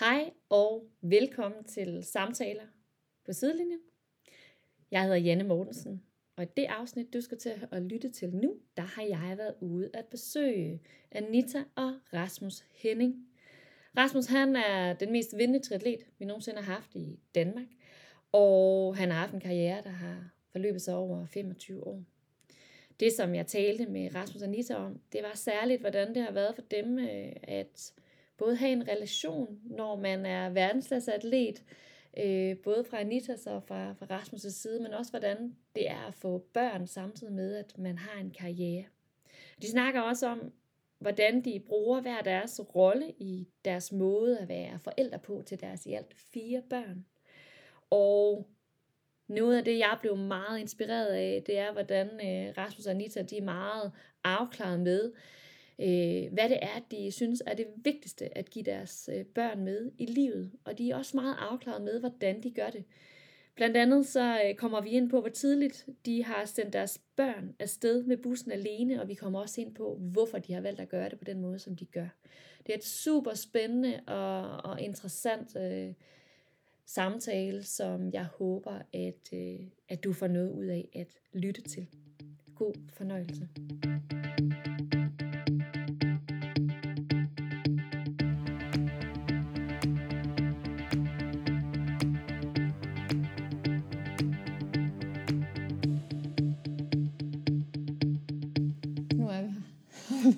Hej og velkommen til Samtaler på sidelinjen. Jeg hedder Janne Mortensen, og i det afsnit, du skal til at lytte til nu, der har jeg været ude at besøge Anita og Rasmus Henning. Rasmus han er den mest vindende triatlet, vi nogensinde har haft i Danmark, og han har haft en karriere, der har forløbet sig over 25 år. Det, som jeg talte med Rasmus og Anita om, det var særligt, hvordan det har været for dem øh, at både have en relation, når man er verdensklasse-atlet, øh, både fra Anitas og fra, fra Rasmus' side, men også hvordan det er at få børn samtidig med, at man har en karriere. De snakker også om, hvordan de bruger hver deres rolle i deres måde at være forældre på til deres i alt fire børn. Og noget af det, jeg blev meget inspireret af, det er, hvordan øh, Rasmus og Anita de er meget afklaret med, øh, hvad det er, de synes er det vigtigste at give deres øh, børn med i livet. Og de er også meget afklaret med, hvordan de gør det. Blandt andet så øh, kommer vi ind på, hvor tidligt de har sendt deres børn afsted med bussen alene, og vi kommer også ind på, hvorfor de har valgt at gøre det på den måde, som de gør. Det er et super spændende og, og interessant øh, samtale, som jeg håber, at, øh, at du får noget ud af at lytte til. God fornøjelse.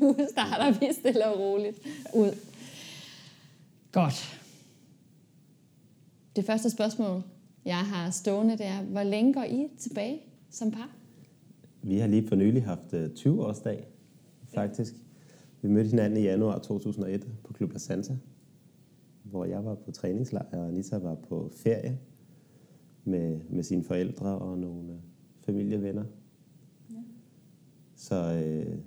Nu starter vi stille og roligt ud. Godt. Det første spørgsmål, jeg har stående, det er, hvor længe går I tilbage som par? Vi har lige for nylig haft øh, 20-årsdag, faktisk. Vi mødte hinanden i januar 2001 på Club La Santa, hvor jeg var på træningslejr, og Anita var på ferie med, med sine forældre og nogle øh, familievenner. Ja. Så, øh,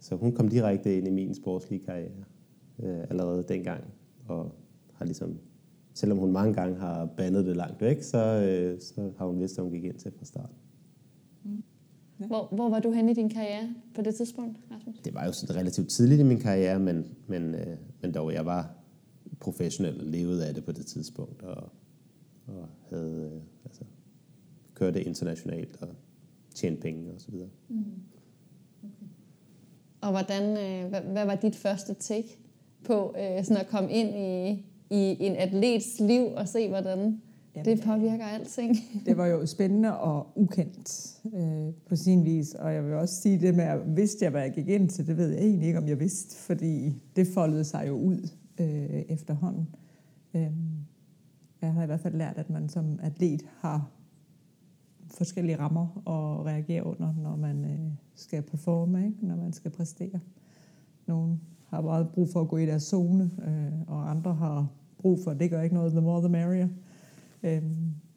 så hun kom direkte ind i min sportslige karriere øh, allerede dengang, og har ligesom, selvom hun mange gange har bandet det langt væk, så, øh, så har hun vidst, at hun gik ind til fra start. Hvor, hvor var du henne i din karriere på det tidspunkt, Rasmus? det var jo sådan relativt tidligt i min karriere, men, men, øh, men dog, jeg var professionel og levede af det på det tidspunkt, og, og havde øh, altså, kørte internationalt og tjente penge og så videre. Og hvordan, øh, hvad, hvad var dit første take på øh, sådan at komme ind i, i en atlets liv og se, hvordan Jamen, det påvirker alting? Det var jo spændende og ukendt øh, på sin vis, og jeg vil også sige det med, at vidste jeg, hvad jeg gik ind til, det ved jeg egentlig ikke, om jeg vidste, fordi det foldede sig jo ud øh, efterhånden. Øh, jeg har i hvert fald lært, at man som atlet har forskellige rammer at reagere under, når man øh, skal performe, ikke? når man skal præstere. Nogle har meget brug for at gå i deres zone, øh, og andre har brug for, det gør ikke noget, the more the merrier. Øh,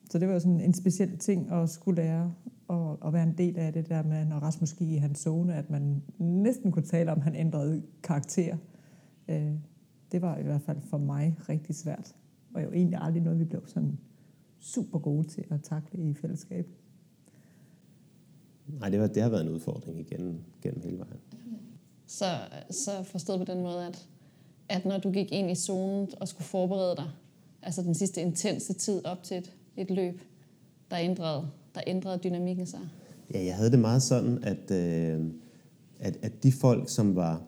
så det var sådan en speciel ting at skulle lære og, og være en del af det der med, når Rasmus gik i hans zone, at man næsten kunne tale om, at han ændrede karakter. Øh, det var i hvert fald for mig rigtig svært. Og jo egentlig aldrig noget, vi blev sådan super gode til at takle i fællesskab. Nej, det, var, det har været en udfordring igen, gennem hele vejen. Så, så forstået på den måde, at, at når du gik ind i zonen og skulle forberede dig, altså den sidste intense tid op til et, et løb, der ændrede, der ændrede dynamikken sig. Ja, jeg havde det meget sådan, at, øh, at, at de folk, som var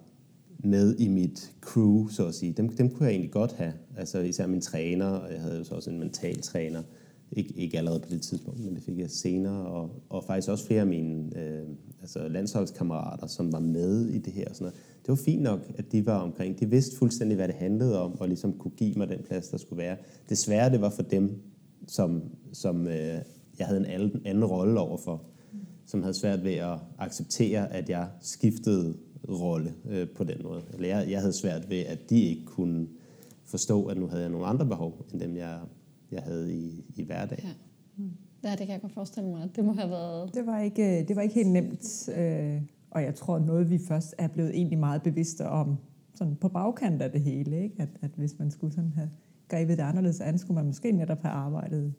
med i mit crew, så at sige, dem, dem kunne jeg egentlig godt have. Altså især min træner, og jeg havde jo så også en mental træner. Ikke, ikke allerede på det tidspunkt, men det fik jeg senere. Og, og faktisk også flere af mine øh, altså landsholdskammerater, som var med i det her. Og sådan noget. Det var fint nok, at de var omkring. De vidste fuldstændig, hvad det handlede om, og ligesom kunne give mig den plads, der skulle være. Desværre, det var for dem, som, som øh, jeg havde en anden, anden rolle overfor, som havde svært ved at acceptere, at jeg skiftede rolle øh, på den måde. Eller jeg, jeg havde svært ved, at de ikke kunne forstå, at nu havde jeg nogle andre behov, end dem jeg, jeg havde i, i hverdag. Ja. ja, det kan jeg godt forestille mig. Det må have været... Det var ikke, det var ikke helt nemt, øh, og jeg tror noget, vi først er blevet egentlig meget bevidste om, sådan på bagkant af det hele, ikke? At, at hvis man skulle sådan have grebet det anderledes an, skulle man måske netop have arbejdet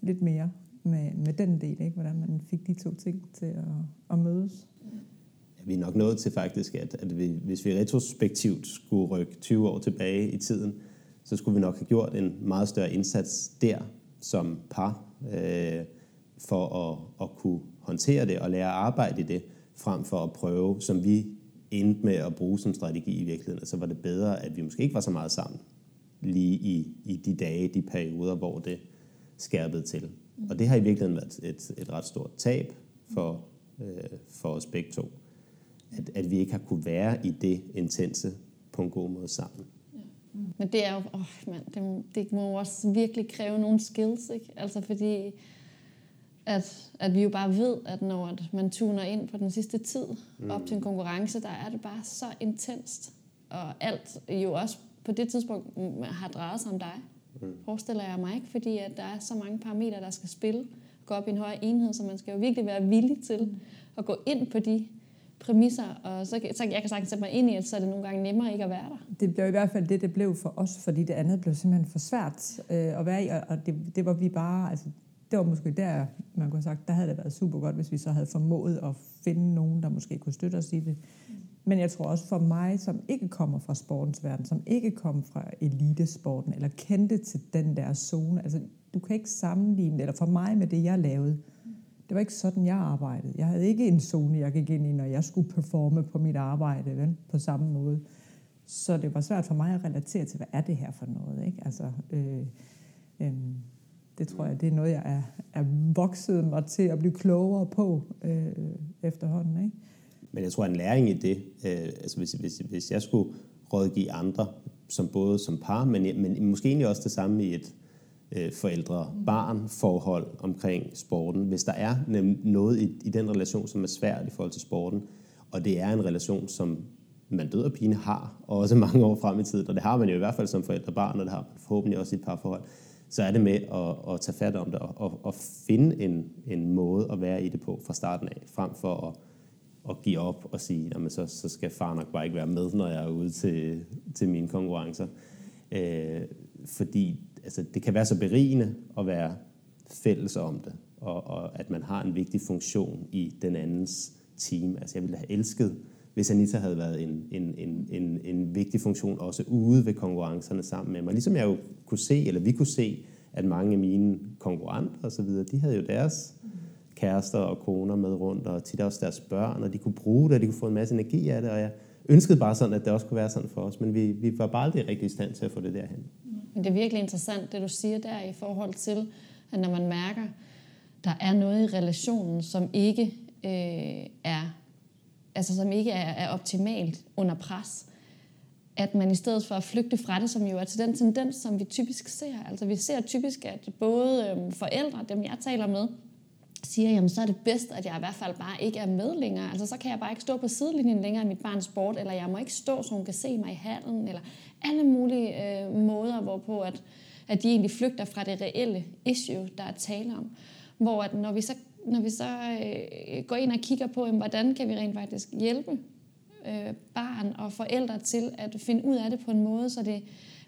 lidt mere med, med den del, ikke? hvordan man fik de to ting til at, at mødes. Ja, vi er nok nået til faktisk, at, at vi, hvis vi retrospektivt skulle rykke 20 år tilbage i tiden, så skulle vi nok have gjort en meget større indsats der som par, øh, for at, at kunne håndtere det og lære at arbejde i det, frem for at prøve, som vi endte med at bruge som strategi i virkeligheden, så var det bedre, at vi måske ikke var så meget sammen lige i, i de dage, de perioder, hvor det skærpede til. Og det har i virkeligheden været et, et ret stort tab for, øh, for os begge to, at, at vi ikke har kunne være i det intense på en god måde sammen. Men det er jo, åh, man, det, det må jo også virkelig kræve nogle skills, ikke? Altså fordi, at, at vi jo bare ved, at når man tuner ind på den sidste tid mm. op til en konkurrence, der er det bare så intenst. Og alt jo også på det tidspunkt har drejet sig om dig, mm. forestiller jeg mig ikke, fordi at der er så mange parametre, der skal spille, gå op i en højere enhed, så man skal jo virkelig være villig til at gå ind på de præmisser, og så, så jeg kan sagtens sætte mig ind i, at så er det nogle gange nemmere ikke at være der. Det blev i hvert fald det, det blev for os, fordi det andet blev simpelthen for svært øh, at være i, og det, det var vi bare, altså det var måske der, man kunne have sagt, der havde det været super godt, hvis vi så havde formået at finde nogen, der måske kunne støtte os i det. Men jeg tror også for mig, som ikke kommer fra sportens verden, som ikke kommer fra elitesporten, eller kendte til den der zone, altså du kan ikke sammenligne, eller for mig med det, jeg lavede, det var ikke sådan, jeg arbejdede. Jeg havde ikke en zone, jeg gik ind i, når jeg skulle performe på mit arbejde vel? på samme måde. Så det var svært for mig at relatere til, hvad er det her for noget? Ikke? Altså, øh, øh, det tror jeg, det er noget, jeg er, er vokset mig til at blive klogere på øh, efterhånden. Ikke? Men jeg tror, en læring i det, øh, altså hvis, hvis, hvis jeg skulle rådgive andre, som både som par, men, men måske egentlig også det samme i et øh, forældre-barn-forhold omkring sporten. Hvis der er noget i, i den relation, som er svært i forhold til sporten, og det er en relation, som man død og pine har, og også mange år frem i tiden, og det har man jo i hvert fald som forældre-barn, og det har man forhåbentlig også i et par forhold, så er det med at, at tage fat om det og, og, og finde en, en måde at være i det på fra starten af, frem for at, at give op og sige, at så, så skal far nok bare ikke være med, når jeg er ude til, til mine konkurrencer. Øh, fordi altså, det kan være så berigende at være fælles om det, og, og at man har en vigtig funktion i den andens team. Altså jeg ville have elsket, hvis Anita havde været en, en, en, en, en vigtig funktion også ude ved konkurrencerne sammen med mig. Ligesom jeg jo kunne se, eller vi kunne se, at mange af mine konkurrenter og så videre, de havde jo deres kærester og koner med rundt, og tit også deres børn, og de kunne bruge det, og de kunne få en masse energi af det, og jeg ønskede bare sådan, at det også kunne være sådan for os, men vi, vi var bare aldrig rigtig i stand til at få det derhen. Men det er virkelig interessant, det du siger der i forhold til, at når man mærker, der er noget i relationen, som ikke øh, er altså som ikke er, er optimalt under pres, at man i stedet for at flygte fra det, som jo er til den tendens, som vi typisk ser. Altså vi ser typisk, at både øh, forældre, dem jeg taler med, siger, jamen så er det bedst, at jeg i hvert fald bare ikke er med længere. Altså så kan jeg bare ikke stå på sidelinjen længere i mit barns sport, eller jeg må ikke stå, så hun kan se mig i hallen, eller alle mulige øh, måder, hvorpå at, at de egentlig flygter fra det reelle issue, der er tale om. Hvor at når vi så, når vi så øh, går ind og kigger på, jamen, hvordan kan vi rent faktisk hjælpe øh, barn og forældre til at finde ud af det på en måde, så det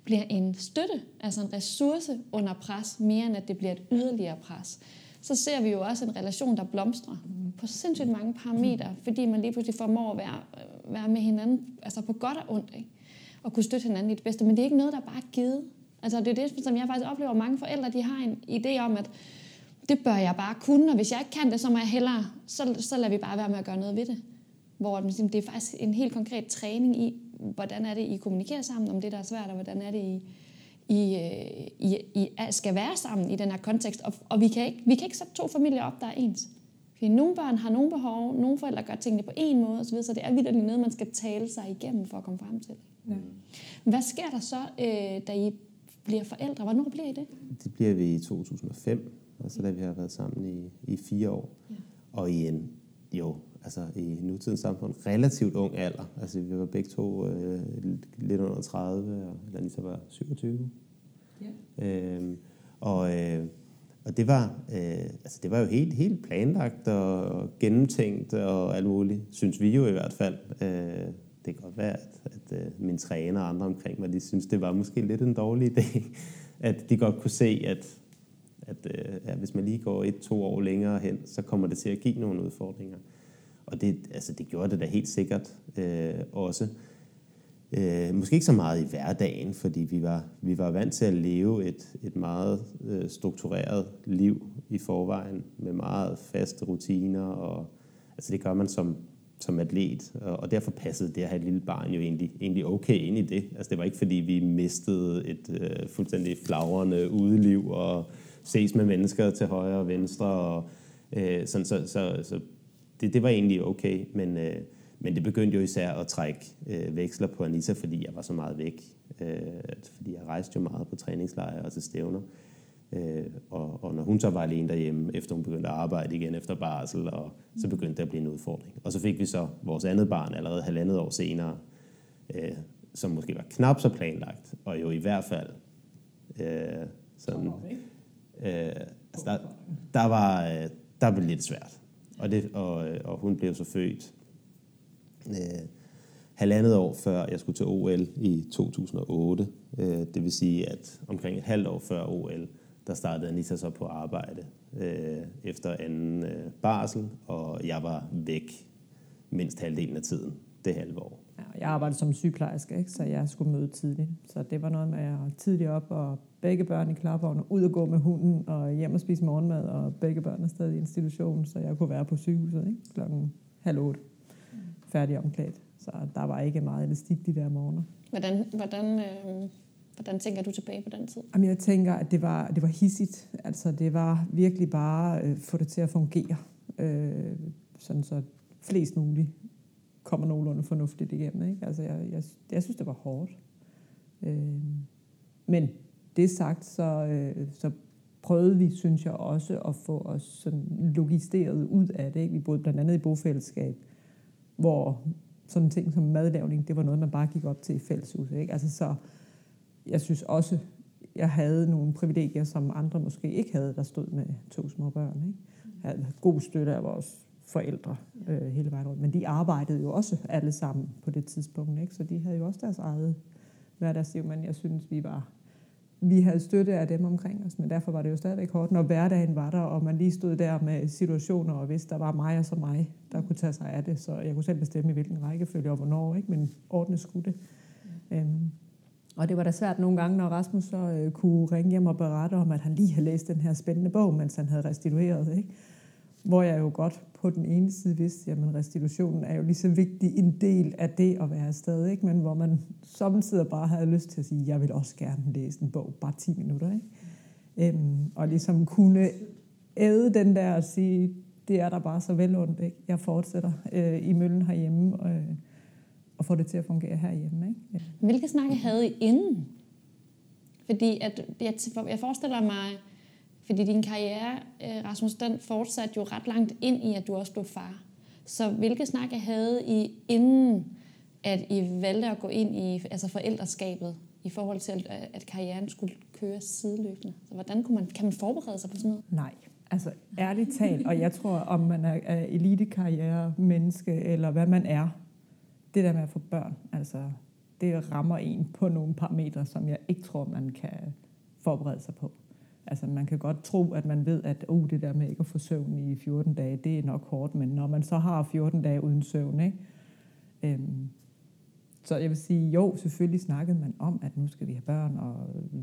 bliver en støtte, altså en ressource under pres, mere end at det bliver et yderligere pres så ser vi jo også en relation, der blomstrer på sindssygt mange parametre, fordi man lige pludselig formår at være, være med hinanden, altså på godt og ondt, ikke? og kunne støtte hinanden i det bedste. Men det er ikke noget, der bare er givet. Altså det er det, som jeg faktisk oplever, at mange forældre de har en idé om, at det bør jeg bare kunne, og hvis jeg ikke kan det, så må jeg hellere, så, så lader vi bare være med at gøre noget ved det. Hvor det er faktisk en helt konkret træning i, hvordan er det, I kommunikerer sammen om det, der er svært, og hvordan er det, I, i, øh, I, I skal være sammen i den her kontekst. Og, og vi, kan ikke, vi kan ikke sætte to familier op, der er ens. Fordi nogle børn har nogle behov, nogle forældre gør tingene på en måde osv., så det er vildt noget, man skal tale sig igennem for at komme frem til. Ja. Hvad sker der så, øh, da I bliver forældre? Hvornår bliver I det? Det bliver vi i 2005, altså da vi har været sammen i, i fire år. Ja. Og i en, jo, altså i nutidens samfund, relativt ung alder. Altså vi var begge to øh, lidt under 30, og Lanita var 27. Ja. Øhm, og, øh, og det var, øh, altså det var jo helt, helt planlagt og gennemtænkt og alt muligt, synes vi jo i hvert fald. Øh, det kan godt være, at, at øh, min træner og andre omkring mig, de synes, det var måske lidt en dårlig idé, at de godt kunne se, at, at øh, ja, hvis man lige går et-to år længere hen, så kommer det til at give nogle udfordringer. Og det, altså, det gjorde det da helt sikkert øh, også. Øh, måske ikke så meget i hverdagen, fordi vi var, vi var vant til at leve et, et meget øh, struktureret liv i forvejen, med meget faste rutiner, og altså det gør man som, som atlet, og, og derfor passede det at have et lille barn jo egentlig, egentlig okay ind i det. Altså det var ikke fordi, vi mistede et øh, fuldstændig flagrende udeliv, og ses med mennesker til højre og venstre, og øh, sådan, så, så, så det, det var egentlig okay, men... Øh, men det begyndte jo især at trække øh, veksler på Anita, fordi jeg var så meget væk. Øh, fordi jeg rejste jo meget på træningslejre og til stævner. Øh, og, og når hun så var alene derhjemme, efter hun begyndte at arbejde igen efter barsel, og så begyndte det at blive en udfordring. Og så fik vi så vores andet barn allerede halvandet år senere, øh, som måske var knap så planlagt, og jo i hvert fald øh, sådan... Øh, altså der, der var øh, der blev lidt svært. Og, det, og, øh, og hun blev så født øh, halvandet år før jeg skulle til OL i 2008. Øh, det vil sige, at omkring et halvt år før OL, der startede Anita så på arbejde øh, efter anden øh, barsel, og jeg var væk mindst halvdelen af tiden det halve år. Jeg arbejdede som sygeplejerske, ikke? så jeg skulle møde tidligt. Så det var noget med at tidligt op, og begge børn i klarvogn, ud og gå med hunden, og hjem og spise morgenmad, og begge børn er stadig i institutionen, så jeg kunne være på sygehuset ikke? klokken halv otte færdig omklædt. Så der var ikke meget elastik de der morgener. Hvordan, hvordan, øh, hvordan tænker du tilbage på den tid? Jamen, jeg tænker, at det var, det var hissigt. Altså, det var virkelig bare øh, få det til at fungere. Øh, sådan så flest muligt kommer nogenlunde fornuftigt igennem. Ikke? Altså, jeg, jeg, jeg synes, det var hårdt. Øh, men det sagt, så, øh, så prøvede vi, synes jeg også, at få os sådan logisteret ud af det. Ikke? Vi boede blandt andet i bofællesskab, hvor sådan ting som madlavning, det var noget, man bare gik op til i fælleshuset. Ikke? Altså, så jeg synes også, jeg havde nogle privilegier, som andre måske ikke havde, der stod med to små børn. Ikke? Jeg havde god støtte af vores forældre øh, hele vejen rundt. Men de arbejdede jo også alle sammen på det tidspunkt, ikke? så de havde jo også deres eget hverdagsliv, men jeg synes, vi var vi havde støtte af dem omkring os, men derfor var det jo stadigvæk hårdt, når hverdagen var der, og man lige stod der med situationer, og hvis der var mig og så mig, der kunne tage sig af det, så jeg kunne selv bestemme, i hvilken rækkefølge og hvornår, ikke? men ordne skulle det. Ja. Øhm, og det var da svært nogle gange, når Rasmus så øh, kunne ringe hjem og berette om, at han lige havde læst den her spændende bog, mens han havde restitueret. Ikke? Hvor jeg jo godt på den ene side vidste, at restitutionen er jo lige så vigtig en del af det at være afsted, ikke? men hvor man samtidig bare havde lyst til at sige, jeg vil også gerne læse en bog, bare 10 minutter. Ikke? Øhm, og ligesom kunne æde den der og sige, det er der bare så velundt, ikke? jeg fortsætter øh, i møllen herhjemme, og, og får det til at fungere herhjemme. Ikke? Ja. Hvilke snakke havde I inden? Fordi at, jeg, jeg forestiller mig, fordi din karriere, øh, Rasmus, den fortsatte jo ret langt ind i, at du også blev far. Så hvilke snakke havde I inden, at I valgte at gå ind i altså forældreskabet, i forhold til, at karrieren skulle køre sideløbende? Så hvordan kunne man, kan man forberede sig på sådan noget? Nej, altså ærligt talt, og jeg tror, om man er elitekarriere menneske, eller hvad man er, det der med at få børn, altså det rammer en på nogle parametre, som jeg ikke tror, man kan forberede sig på. Altså man kan godt tro, at man ved, at oh, det der med ikke at få søvn i 14 dage, det er nok hårdt, men når man så har 14 dage uden søvn, ikke? Øhm, så jeg vil sige, jo, selvfølgelig snakkede man om, at nu skal vi have børn, og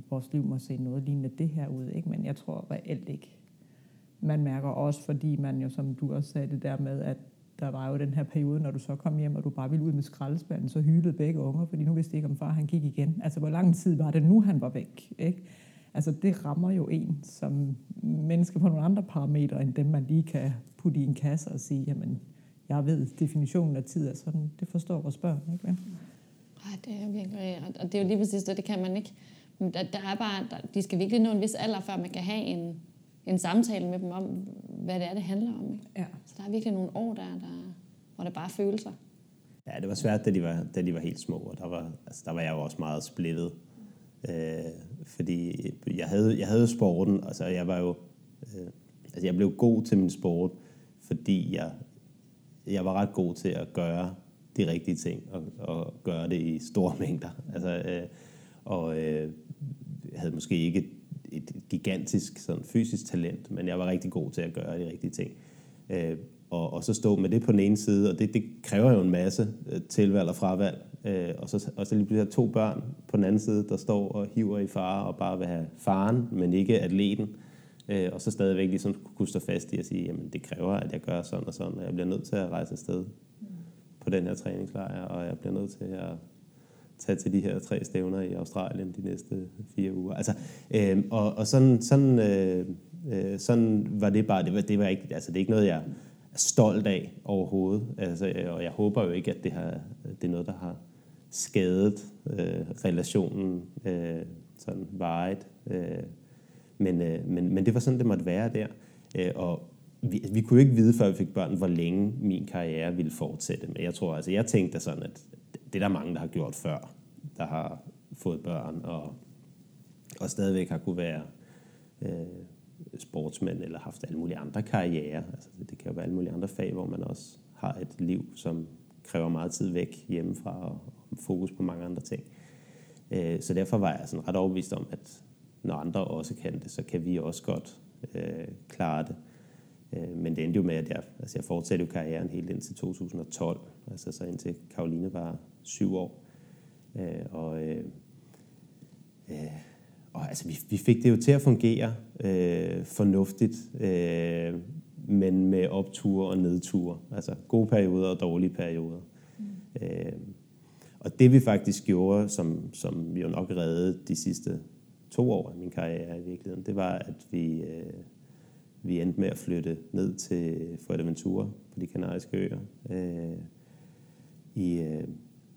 vores liv må se noget lignende det her ud, ikke? men jeg tror reelt ikke. Man mærker også, fordi man jo, som du også sagde det der med, at der var jo den her periode, når du så kom hjem, og du bare ville ud med skraldespanden, så hylede begge unger, fordi nu vidste de ikke, om far han gik igen. Altså, hvor lang tid var det nu, han var væk? Ikke? Altså det rammer jo en som menneske på nogle andre parametre, end dem man lige kan putte i en kasse og sige, jamen, jeg ved, definitionen af tid er sådan, det forstår vores børn, ikke? Nej, det er virkelig, og det er jo lige præcis det, det kan man ikke. Der, der er bare, der, de skal virkelig nå en vis alder, før man kan have en, en samtale med dem om, hvad det er, det handler om. Ikke? Ja. Så der er virkelig nogle år, der, der, hvor det bare følelser. Ja, det var svært, da de var, da de var helt små, og der var, altså, der var jeg jo også meget splittet. Øh, fordi jeg havde, jeg havde sporten, altså jeg var jo, øh, altså jeg blev god til min sport, fordi jeg, jeg var ret god til at gøre de rigtige ting, og, og gøre det i store mængder. Altså, øh, og øh, havde måske ikke et, et gigantisk sådan, fysisk talent, men jeg var rigtig god til at gøre de rigtige ting. Øh, og, og så stå med det på den ene side, og det, det kræver jo en masse øh, tilvalg og fravalg øh, og, så, og så lige pludselig to børn på den anden side, der står og hiver i far og bare vil have faren, men ikke atleten. Øh, og så stadigvæk ligesom kunne stå fast i at sige, jamen det kræver, at jeg gør sådan og sådan, og jeg bliver nødt til at rejse afsted på den her træningslejr, og jeg bliver nødt til at tage til de her tre stævner i Australien de næste fire uger. Altså, øh, og, og sådan, sådan, øh, øh, sådan var det bare, det var, det var ikke, altså det er ikke noget, jeg er stolt af overhovedet. Altså, og jeg håber jo ikke, at det, har, det er noget, der har skadet øh, relationen øh, sådan vejet. Øh, men, øh, men, men det var sådan, det måtte være der. Øh, og vi, vi kunne jo ikke vide, før vi fik børn, hvor længe min karriere ville fortsætte. Men jeg tror, altså, jeg tænkte sådan, at det er der mange, der har gjort før, der har fået børn og, og stadigvæk har kunne være øh, sportsmand eller haft alle mulige andre karriere. Altså, det kan jo være alle mulige andre fag, hvor man også har et liv, som kræver meget tid væk hjemmefra og fokus på mange andre ting. Øh, så derfor var jeg sådan ret overbevist om, at når andre også kan det, så kan vi også godt øh, klare det. Øh, men det endte jo med, at jeg, altså jeg fortsatte jo karrieren helt indtil 2012, altså så indtil Karoline var syv år. Øh, og, øh, øh, og altså, vi, vi fik det jo til at fungere øh, fornuftigt, øh, men med opture og nedture. Altså gode perioder og dårlige perioder. Mm. Øh, og det vi faktisk gjorde, som, som vi jo nok reddede de sidste to år af min karriere i virkeligheden, det var, at vi, øh, vi endte med at flytte ned til Fuerteventura på de kanariske øer øh, i, øh,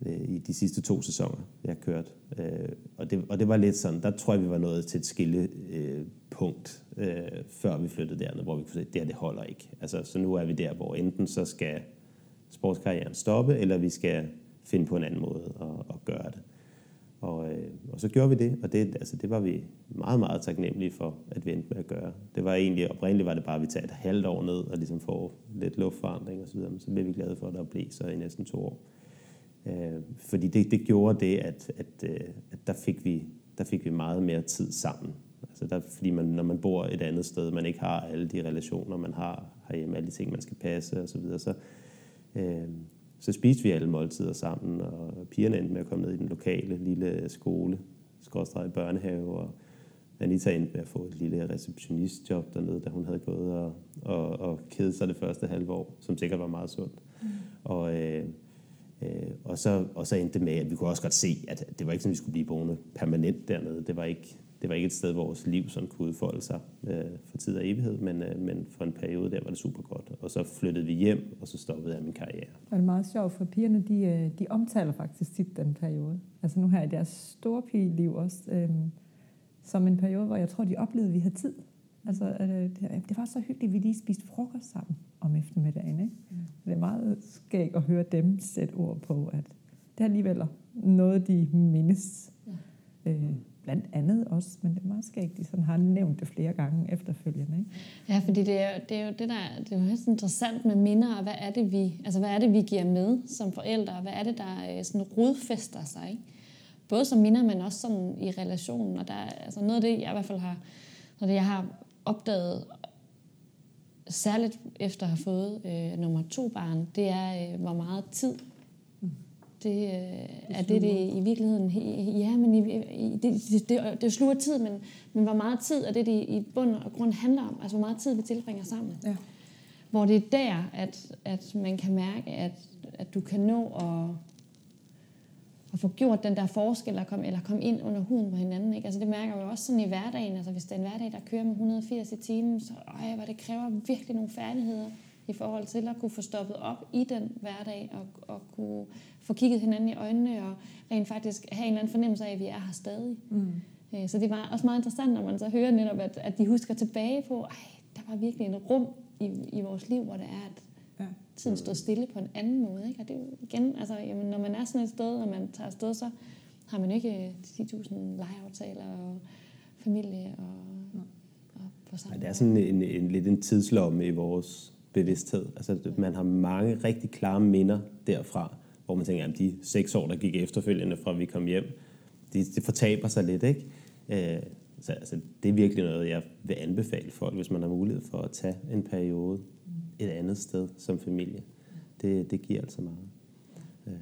i de sidste to sæsoner, jeg har kørt. Øh, og, det, og det var lidt sådan, der tror jeg, vi var nået til et skillepunkt, øh, øh, før vi flyttede derned, hvor vi kunne se, at det her, det holder ikke. Altså, så nu er vi der, hvor enten så skal sportskarrieren stoppe, eller vi skal finde på en anden måde at, at gøre det. Og, øh, og så gjorde vi det, og det, altså, det var vi meget, meget taknemmelige for, at vente med at gøre. Det var egentlig, oprindeligt var det bare, at vi tager et halvt år ned og ligesom får lidt luftforandring osv., men så blev vi glade for, at der blev så i næsten to år. Øh, fordi det, det gjorde det, at, at, øh, at der, fik vi, der fik vi meget mere tid sammen. Altså der, fordi man, når man bor et andet sted, man ikke har alle de relationer, man har herhjemme, alle de ting, man skal passe osv., så, videre, så, øh, så spiste vi alle måltider sammen, og pigerne endte med at komme ned i den lokale lille skole, skråstrej børnehave, og Anita endte med at få et lille receptionistjob dernede, da hun havde gået og, og, og kedet sig det første halve år, som sikkert var meget sundt. Mm. Og, øh, øh, og, så, og så endte det med, at vi kunne også godt se, at det var ikke sådan, at vi skulle blive boende permanent dernede. Det var ikke, det var ikke et sted, hvor vores liv sådan kunne udfolde sig øh, for tid og evighed, men, øh, men for en periode der var det super godt. Og så flyttede vi hjem, og så stoppede jeg min karriere. Og det er meget sjovt, for pigerne, de, øh, de omtaler faktisk tit den periode. Altså nu her i deres store pigeliv også, øh, som en periode, hvor jeg tror, de oplevede, at vi havde tid. Altså, øh, det, det var så hyggeligt, at vi lige spiste frokost sammen om eftermiddagen. Ikke? Mm. Det er meget skægt at høre dem sætte ord på, at det er alligevel noget, de mindes. Ja. Øh, blandt andet også, men det er meget skægt, de sådan har nævnt det flere gange efterfølgende. Ikke? Ja, fordi det er, det er jo det der, det er jo helt interessant med minder, og hvad er det, vi, altså hvad er det, vi giver med som forældre, og hvad er det, der øh, sådan rodfæster sig, ikke? Både som minder, men også sådan i relationen, og der altså noget af det, jeg i hvert fald har, noget det, jeg har opdaget, særligt efter at have fået øh, nummer to barn, det er, øh, hvor meget tid det, øh, er det, det i virkeligheden... Ja, men i, det, det, det, det sluger tid, men, men hvor meget tid er det, det i bund og grund handler om? Altså, hvor meget tid vi tilbringer sammen. Ja. Hvor det er der, at, at man kan mærke, at, at du kan nå at, at få gjort den der forskel, eller komme, eller komme ind under huden på hinanden. Ikke? Altså, det mærker jeg jo også sådan i hverdagen. Altså, hvis det er en hverdag, der kører med 180 i timen, så øj, hvor det kræver virkelig nogle færdigheder i forhold til at kunne få stoppet op i den hverdag og, og kunne få kigget hinanden i øjnene og rent faktisk have en eller anden fornemmelse af, at vi er her stadig. Mm. Øh, så det var også meget interessant, når man så hører netop, at, at de husker tilbage på, at der var virkelig en rum i, i vores liv, hvor det er, at ja. tiden stod stille på en anden måde. Ikke? Og det er igen, altså, jamen, når man er sådan et sted, når man tager afsted, så har man ikke 10.000 legeaftaler og familie og, og på samme ja, Det er sådan en, en, lidt en tidslomme i vores bevidsthed. Altså, man har mange rigtig klare minder derfra, hvor man tænker, at de seks år, der gik efterfølgende fra vi kom hjem, det, de fortaber sig lidt, ikke? Øh, så altså, det er virkelig noget, jeg vil anbefale folk, hvis man har mulighed for at tage en periode et andet sted som familie. Det, det giver altså meget. Øh.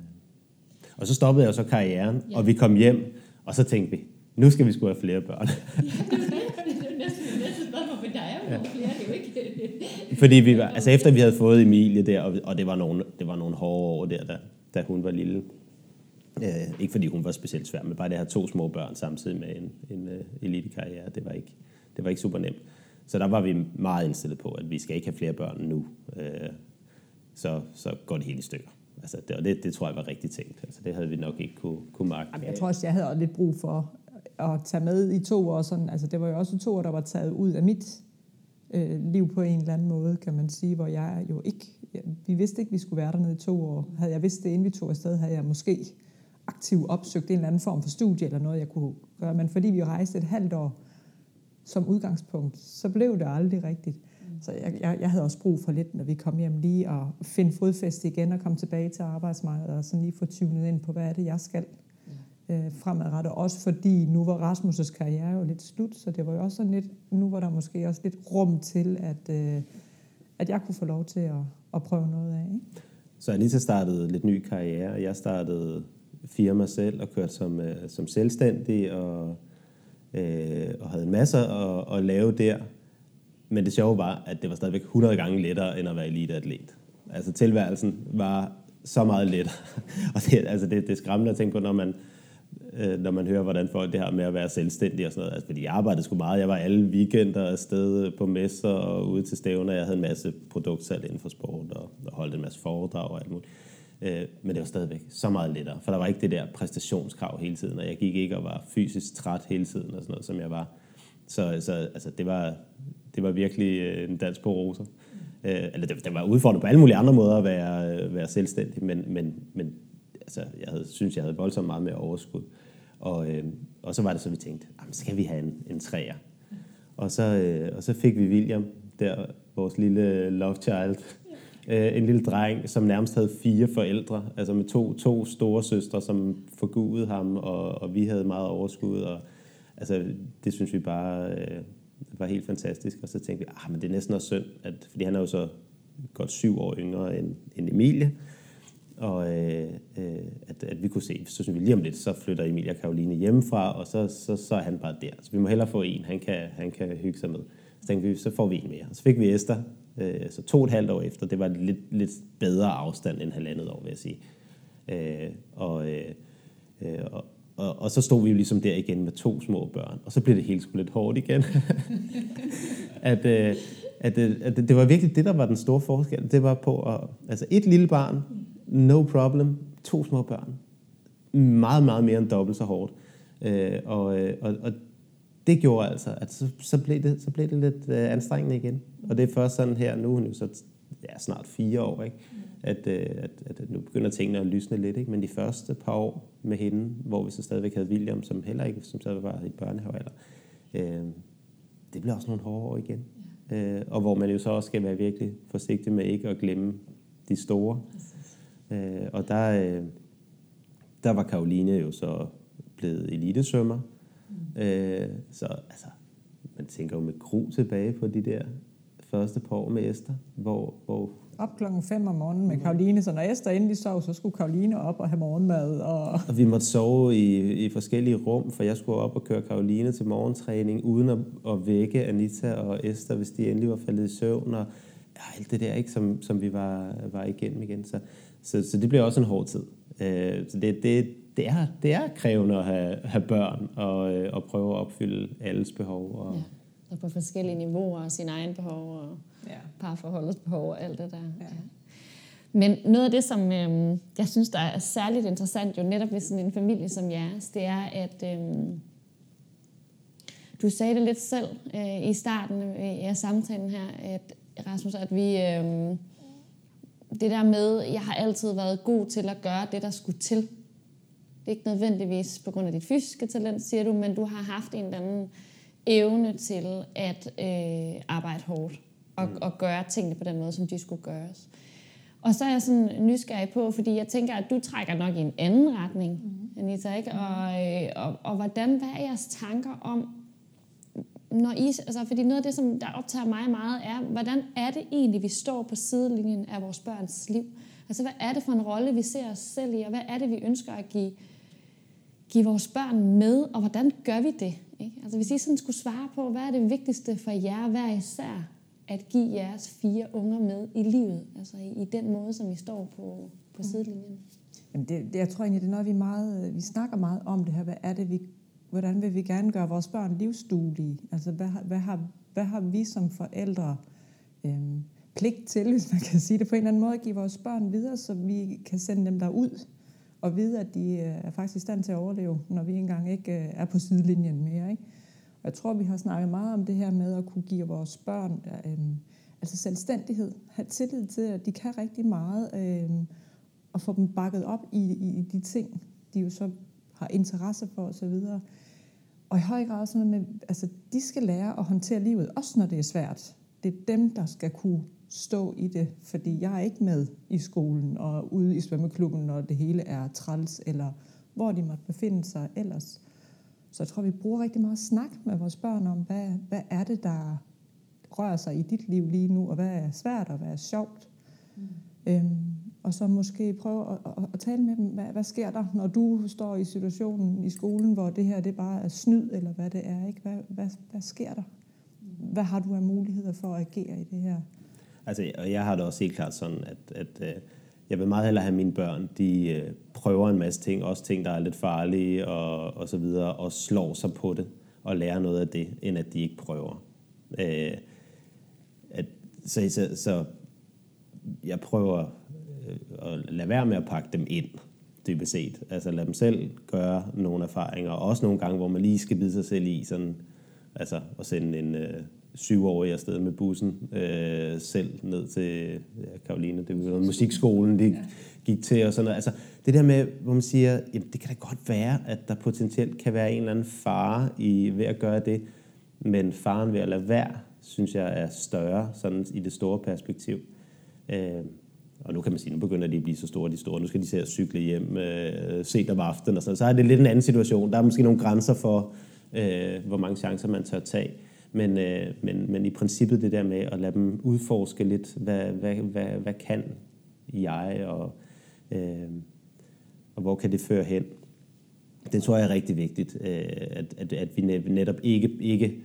Og så stoppede jeg så karrieren, ja. og vi kom hjem, og så tænkte vi, nu skal vi sgu have flere børn. Ja, det er det. Det er jo næsten det næste spørgsmål, men der er jo nogle flere, det er jo ikke... Fordi vi var, altså efter vi havde fået Emilie der, og, og det, var nogle, det var nogle hårde år der, da, da hun var lille. Øh, ikke fordi hun var specielt svær, men bare det at have to små børn samtidig med en, en uh, elitekarriere, det var, ikke, det var ikke super nemt. Så der var vi meget indstillet på, at vi skal ikke have flere børn nu. Øh, så, så går det hele i stykker. Altså, det, og det, det tror jeg var rigtigt tænkt. Altså, det havde vi nok ikke kunne, kunne magte. Jamen, jeg tror også, jeg havde lidt brug for at tage med i to år. Sådan, altså, det var jo også to år, der var taget ud af mit øh, liv på en eller anden måde, kan man sige, hvor jeg jo ikke, ja, vi vidste ikke, vi skulle være dernede i to år. Havde jeg vidst det, inden vi tog afsted, havde jeg måske aktivt opsøgt en eller anden form for studie eller noget, jeg kunne gøre. Men fordi vi rejste et halvt år som udgangspunkt, så blev det aldrig rigtigt. Så jeg, jeg, jeg havde også brug for lidt, når vi kom hjem, lige at finde fodfæste igen og komme tilbage til arbejdsmarkedet, og sådan lige få tyvnet ind på, hvad er det, jeg skal øh, fremadrettet. Også fordi nu var Rasmus' karriere jo lidt slut, så det var jo også sådan lidt, nu var der måske også lidt rum til, at, øh, at jeg kunne få lov til at, at prøve noget af. Ikke? Så Anita startede lidt ny karriere, og jeg startede firma selv og kørte som, øh, som selvstændig og, øh, og havde en masse at, at lave der. Men det sjove var, at det var stadigvæk 100 gange lettere end at være eliteatlet. Altså tilværelsen var så meget lettere. og det, altså det, det er skræmmende at tænke på, når man, øh, når man hører, hvordan folk det her med at være selvstændig og sådan noget. Altså, fordi jeg arbejdede sgu meget. Jeg var alle weekender afsted på messer og ude til stævner. Jeg havde en masse produktsalg inden for sport og, og holdt en masse foredrag og alt muligt. Øh, men det var stadigvæk så meget lettere, for der var ikke det der præstationskrav hele tiden, og jeg gik ikke og var fysisk træt hele tiden og sådan noget, som jeg var. Så, så altså, det, var, det var virkelig øh, en dans på roser. Øh, eller det, det var udfordrende på alle mulige andre måder at være, øh, være selvstændig, men, men, men altså, jeg havde, synes, jeg havde voldsomt meget mere overskud. Og, øh, og så var det så, vi tænkte, jamen, skal vi have en, en træer? Og så, øh, og så fik vi William, der vores lille øh, love child, øh, en lille dreng, som nærmest havde fire forældre, altså med to, to store søstre, som forgudede ham, og, og vi havde meget overskud, og altså, det synes vi bare øh, var helt fantastisk. Og så tænkte vi, ah, men det er næsten også synd, at, fordi han er jo så godt syv år yngre end, end Emilie, og øh, øh, at, at vi kunne se, så synes vi lige om lidt, så flytter Emilia og Karoline hjemmefra, og så, så, så er han bare der. Så vi må hellere få en, han kan, han kan hygge sig med. Så tænkte vi, så får vi en mere. Og så fik vi Esther, øh, så to og et halvt år efter. Det var lidt, lidt bedre afstand end halvandet år, vil jeg sige. Øh, og, øh, øh og, og, og så stod vi jo ligesom der igen med to små børn, og så blev det helt sgu lidt hårdt igen. at, øh, at, øh, at det var virkelig det, der var den store forskel. Det var på, at, altså et lille barn, no problem. To små børn. Meget, meget mere end dobbelt så hårdt. Øh, og, øh, og, og det gjorde altså, at så, så, blev, det, så blev det lidt øh, anstrengende igen. Og det er først sådan her, nu hun jo så ja, snart fire år, ikke? At, øh, at, at nu begynder tingene at lysne lidt. Ikke? Men de første par år med hende, hvor vi så stadigvæk havde William, som heller ikke som stadigvæk var i børnehavealder, øh, det blev også nogle hårde år igen. Øh, og hvor man jo så også skal være virkelig forsigtig med ikke at glemme de store. Øh, og der, øh, der var Karoline jo så blevet elitesvømmer. Mm. Øh, så altså, man tænker jo med gru tilbage på de der første par år med Esther, hvor, hvor op klokken 5 om morgenen med Karoline, så når Esther endelig sov, så skulle Karoline op og have morgenmad. Og, og vi måtte sove i, i forskellige rum, for jeg skulle op og køre Karoline til morgentræning, uden at, at vække Anita og Esther, hvis de endelig var faldet i søvn, og ja, alt det der, ikke, som, som vi var, var igennem igen. Så, så, så det blev også en hård tid. Øh, så det, det, det, er, det er krævende at have, have børn og, øh, og prøve at opfylde alles behov. Og, ja. og på forskellige niveauer, og sine egne behov, og ja. parforholdets behov og alt det der. Ja. Ja. Men noget af det, som øh, jeg synes, der er særligt interessant jo netop ved sådan en familie som jeres, det er, at øh, du sagde det lidt selv øh, i starten af samtalen her, at Rasmus, at vi... Øh, det der med, jeg har altid været god til at gøre det, der skulle til. Det er ikke nødvendigvis på grund af dit fysiske talent, siger du, men du har haft en eller anden evne til at øh, arbejde hårdt og, mm. og gøre tingene på den måde, som de skulle gøres. Og så er jeg sådan nysgerrig på, fordi jeg tænker, at du trækker nok i en anden retning, mm. Anita, ikke? Mm. Og, øh, og, og hvordan, hvad er jeres tanker om, når I, altså, fordi noget af det, som der optager mig meget, er, hvordan er det egentlig, vi står på sidelinjen af vores børns liv? Altså, hvad er det for en rolle, vi ser os selv i, og hvad er det, vi ønsker at give, give vores børn med, og hvordan gør vi det? Ikke? Altså, hvis I sådan skulle svare på, hvad er det vigtigste for jer hver især, at give jeres fire unger med i livet, altså i, i den måde, som I står på, på sidelinjen? Jamen det, det, jeg tror egentlig, det er noget, vi, meget, vi snakker meget om det her. Hvad er det, vi, hvordan vil vi gerne gøre vores børn livsduelige? Altså, hvad, hvad, har, hvad har vi som forældre øhm, pligt til, hvis man kan sige det på en eller anden måde, at give vores børn videre, så vi kan sende dem derud og vide, at de øh, er faktisk i stand til at overleve, når vi engang ikke øh, er på sidelinjen mere. Ikke? Og jeg tror, vi har snakket meget om det her med at kunne give vores børn øh, altså selvstændighed, have tillid til, at de kan rigtig meget, øh, og få dem bakket op i, i, i de ting, de jo så har interesse for osv. Og i høj grad sådan noget med, altså de skal lære at håndtere livet, også når det er svært. Det er dem, der skal kunne stå i det, fordi jeg er ikke med i skolen og ude i svømmeklubben, når det hele er træls, eller hvor de måtte befinde sig ellers. Så jeg tror, vi bruger rigtig meget snak med vores børn om, hvad, hvad er det, der rører sig i dit liv lige nu, og hvad er svært, og hvad er sjovt. Mm. Øhm, og så måske prøve at, at, at tale med dem, hvad, hvad sker der, når du står i situationen i skolen, hvor det her det bare er snyd, eller hvad det er. Ikke? Hvad, hvad, hvad sker der? Hvad har du af muligheder for at agere i det her? Altså, og jeg har det også helt klart sådan, at, at øh, jeg vil meget hellere have mine børn, de øh, prøver en masse ting, også ting, der er lidt farlige og, og så videre, og slår sig på det og lærer noget af det, end at de ikke prøver. Øh, at, så, så, så jeg prøver øh, at lade være med at pakke dem ind, dybest set. Altså lade dem selv gøre nogle erfaringer, og også nogle gange, hvor man lige skal bide sig selv i, sådan, altså at sende en... Øh, syvårige afsted med bussen øh, selv ned til ja, Karoline, det var musikskolen, de gik til og sådan noget. Altså det der med, hvor man siger, jamen, det kan da godt være, at der potentielt kan være en eller anden fare i ved at gøre det, men faren ved at lade være, synes jeg er større sådan i det store perspektiv. Øh, og nu kan man sige, nu begynder de at blive så store, de store. Nu skal de se at cykle hjem øh, sent om aftenen og sådan Så er det lidt en anden situation. Der er måske nogle grænser for, øh, hvor mange chancer man tør tage. Men, øh, men, men i princippet det der med at lade dem udforske lidt, hvad, hvad, hvad, hvad kan jeg, og, øh, og hvor kan det føre hen. Det tror jeg er rigtig vigtigt, øh, at, at, at vi netop ikke, ikke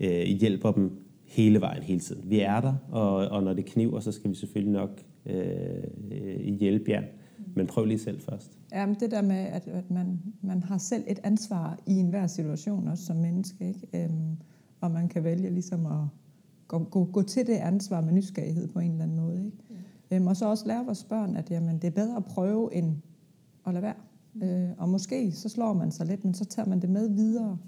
øh, hjælper dem hele vejen, hele tiden. Vi er der, og, og når det kniver, så skal vi selvfølgelig nok øh, hjælpe jer. Men prøv lige selv først. Ja, men det der med, at, at man, man har selv et ansvar i enhver situation, også som menneske. Ikke? Øhm, og man kan vælge ligesom at gå, gå, gå til det ansvar med nysgerrighed på en eller anden måde. Ikke? Ja. Øhm, og så også lære vores børn, at jamen, det er bedre at prøve end at lade være. Mm. Øh, og måske så slår man sig lidt, men så tager man det med videre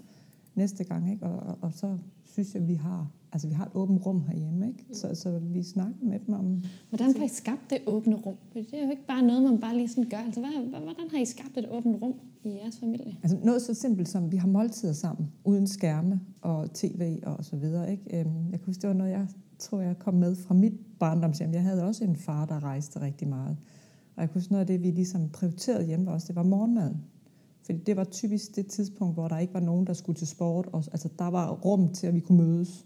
næste gang. Ikke? Og, og, og så synes jeg, vi har altså vi har et åbent rum herhjemme, ikke? Så, så vi snakker med dem om... Hvordan har I skabt det åbne rum? Det er jo ikke bare noget, man bare lige sådan gør. Altså, hvordan har I skabt et åbent rum i jeres familie? Altså noget så simpelt som, vi har måltider sammen, uden skærme og tv og så videre, ikke? Øhm, jeg kan huske, det var noget, jeg tror, jeg kom med fra mit barndomshjem. Jeg havde også en far, der rejste rigtig meget. Og jeg kunne huske noget af det, vi ligesom prioriterede hjemme også, det var morgenmaden. Fordi det var typisk det tidspunkt, hvor der ikke var nogen, der skulle til sport. Og, altså, der var rum til, at vi kunne mødes.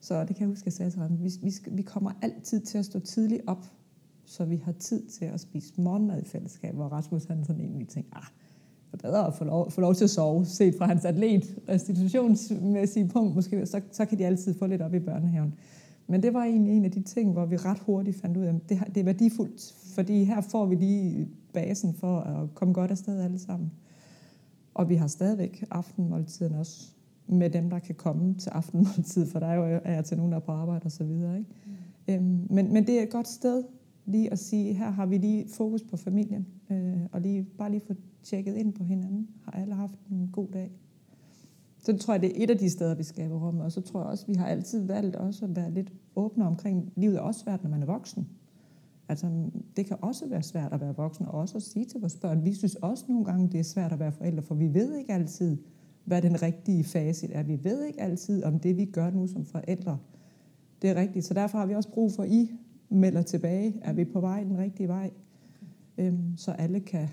Så det kan jeg huske, at jeg sagde til ham, vi, vi, vi kommer altid til at stå tidligt op, så vi har tid til at spise morgenmad i fællesskab, hvor Rasmus han sådan egentlig tænkte, ah, det er bedre at få lov, få lov til at sove, set fra hans atlet restitutionsmæssige punkt, måske, så, så kan de altid få lidt op i børnehaven. Men det var egentlig en af de ting, hvor vi ret hurtigt fandt ud af, at det, det er værdifuldt, fordi her får vi lige basen for at komme godt afsted alle sammen. Og vi har stadigvæk aftenmåltiden også med dem, der kan komme til aftenmåltid, for der er jo er til nogen, der er på arbejde og så videre. Ikke? Mm. Øhm, men, men det er et godt sted lige at sige, her har vi lige fokus på familien, øh, og lige, bare lige få tjekket ind på hinanden. Har alle haft en god dag? Så det tror jeg, det er et af de steder, vi skaber rummet. Og så tror jeg også, vi har altid valgt også at være lidt åbne omkring, livet også svært, når man er voksen. Altså, det kan også være svært at være voksen, og også at sige til vores børn, vi synes også nogle gange, det er svært at være forældre, for vi ved ikke altid, hvad den rigtige fase er. Vi ved ikke altid, om det, vi gør nu som forældre, det er rigtigt. Så derfor har vi også brug for, at I melder tilbage. Er vi på vej den rigtige vej? Øhm, så alle kan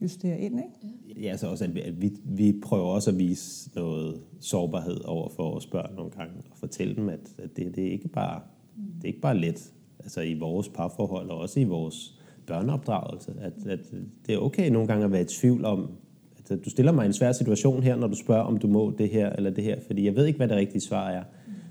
justere ind, ikke? Ja, så også, at vi, vi prøver også at vise noget sårbarhed over for vores børn nogle gange, og fortælle dem, at, at det, det, er ikke bare, det er ikke bare let altså i vores parforhold og også i vores børneopdragelse, at, at det er okay nogle gange at være i tvivl om, at du stiller mig i en svær situation her, når du spørger, om du må det her eller det her, fordi jeg ved ikke, hvad det rigtige svar er.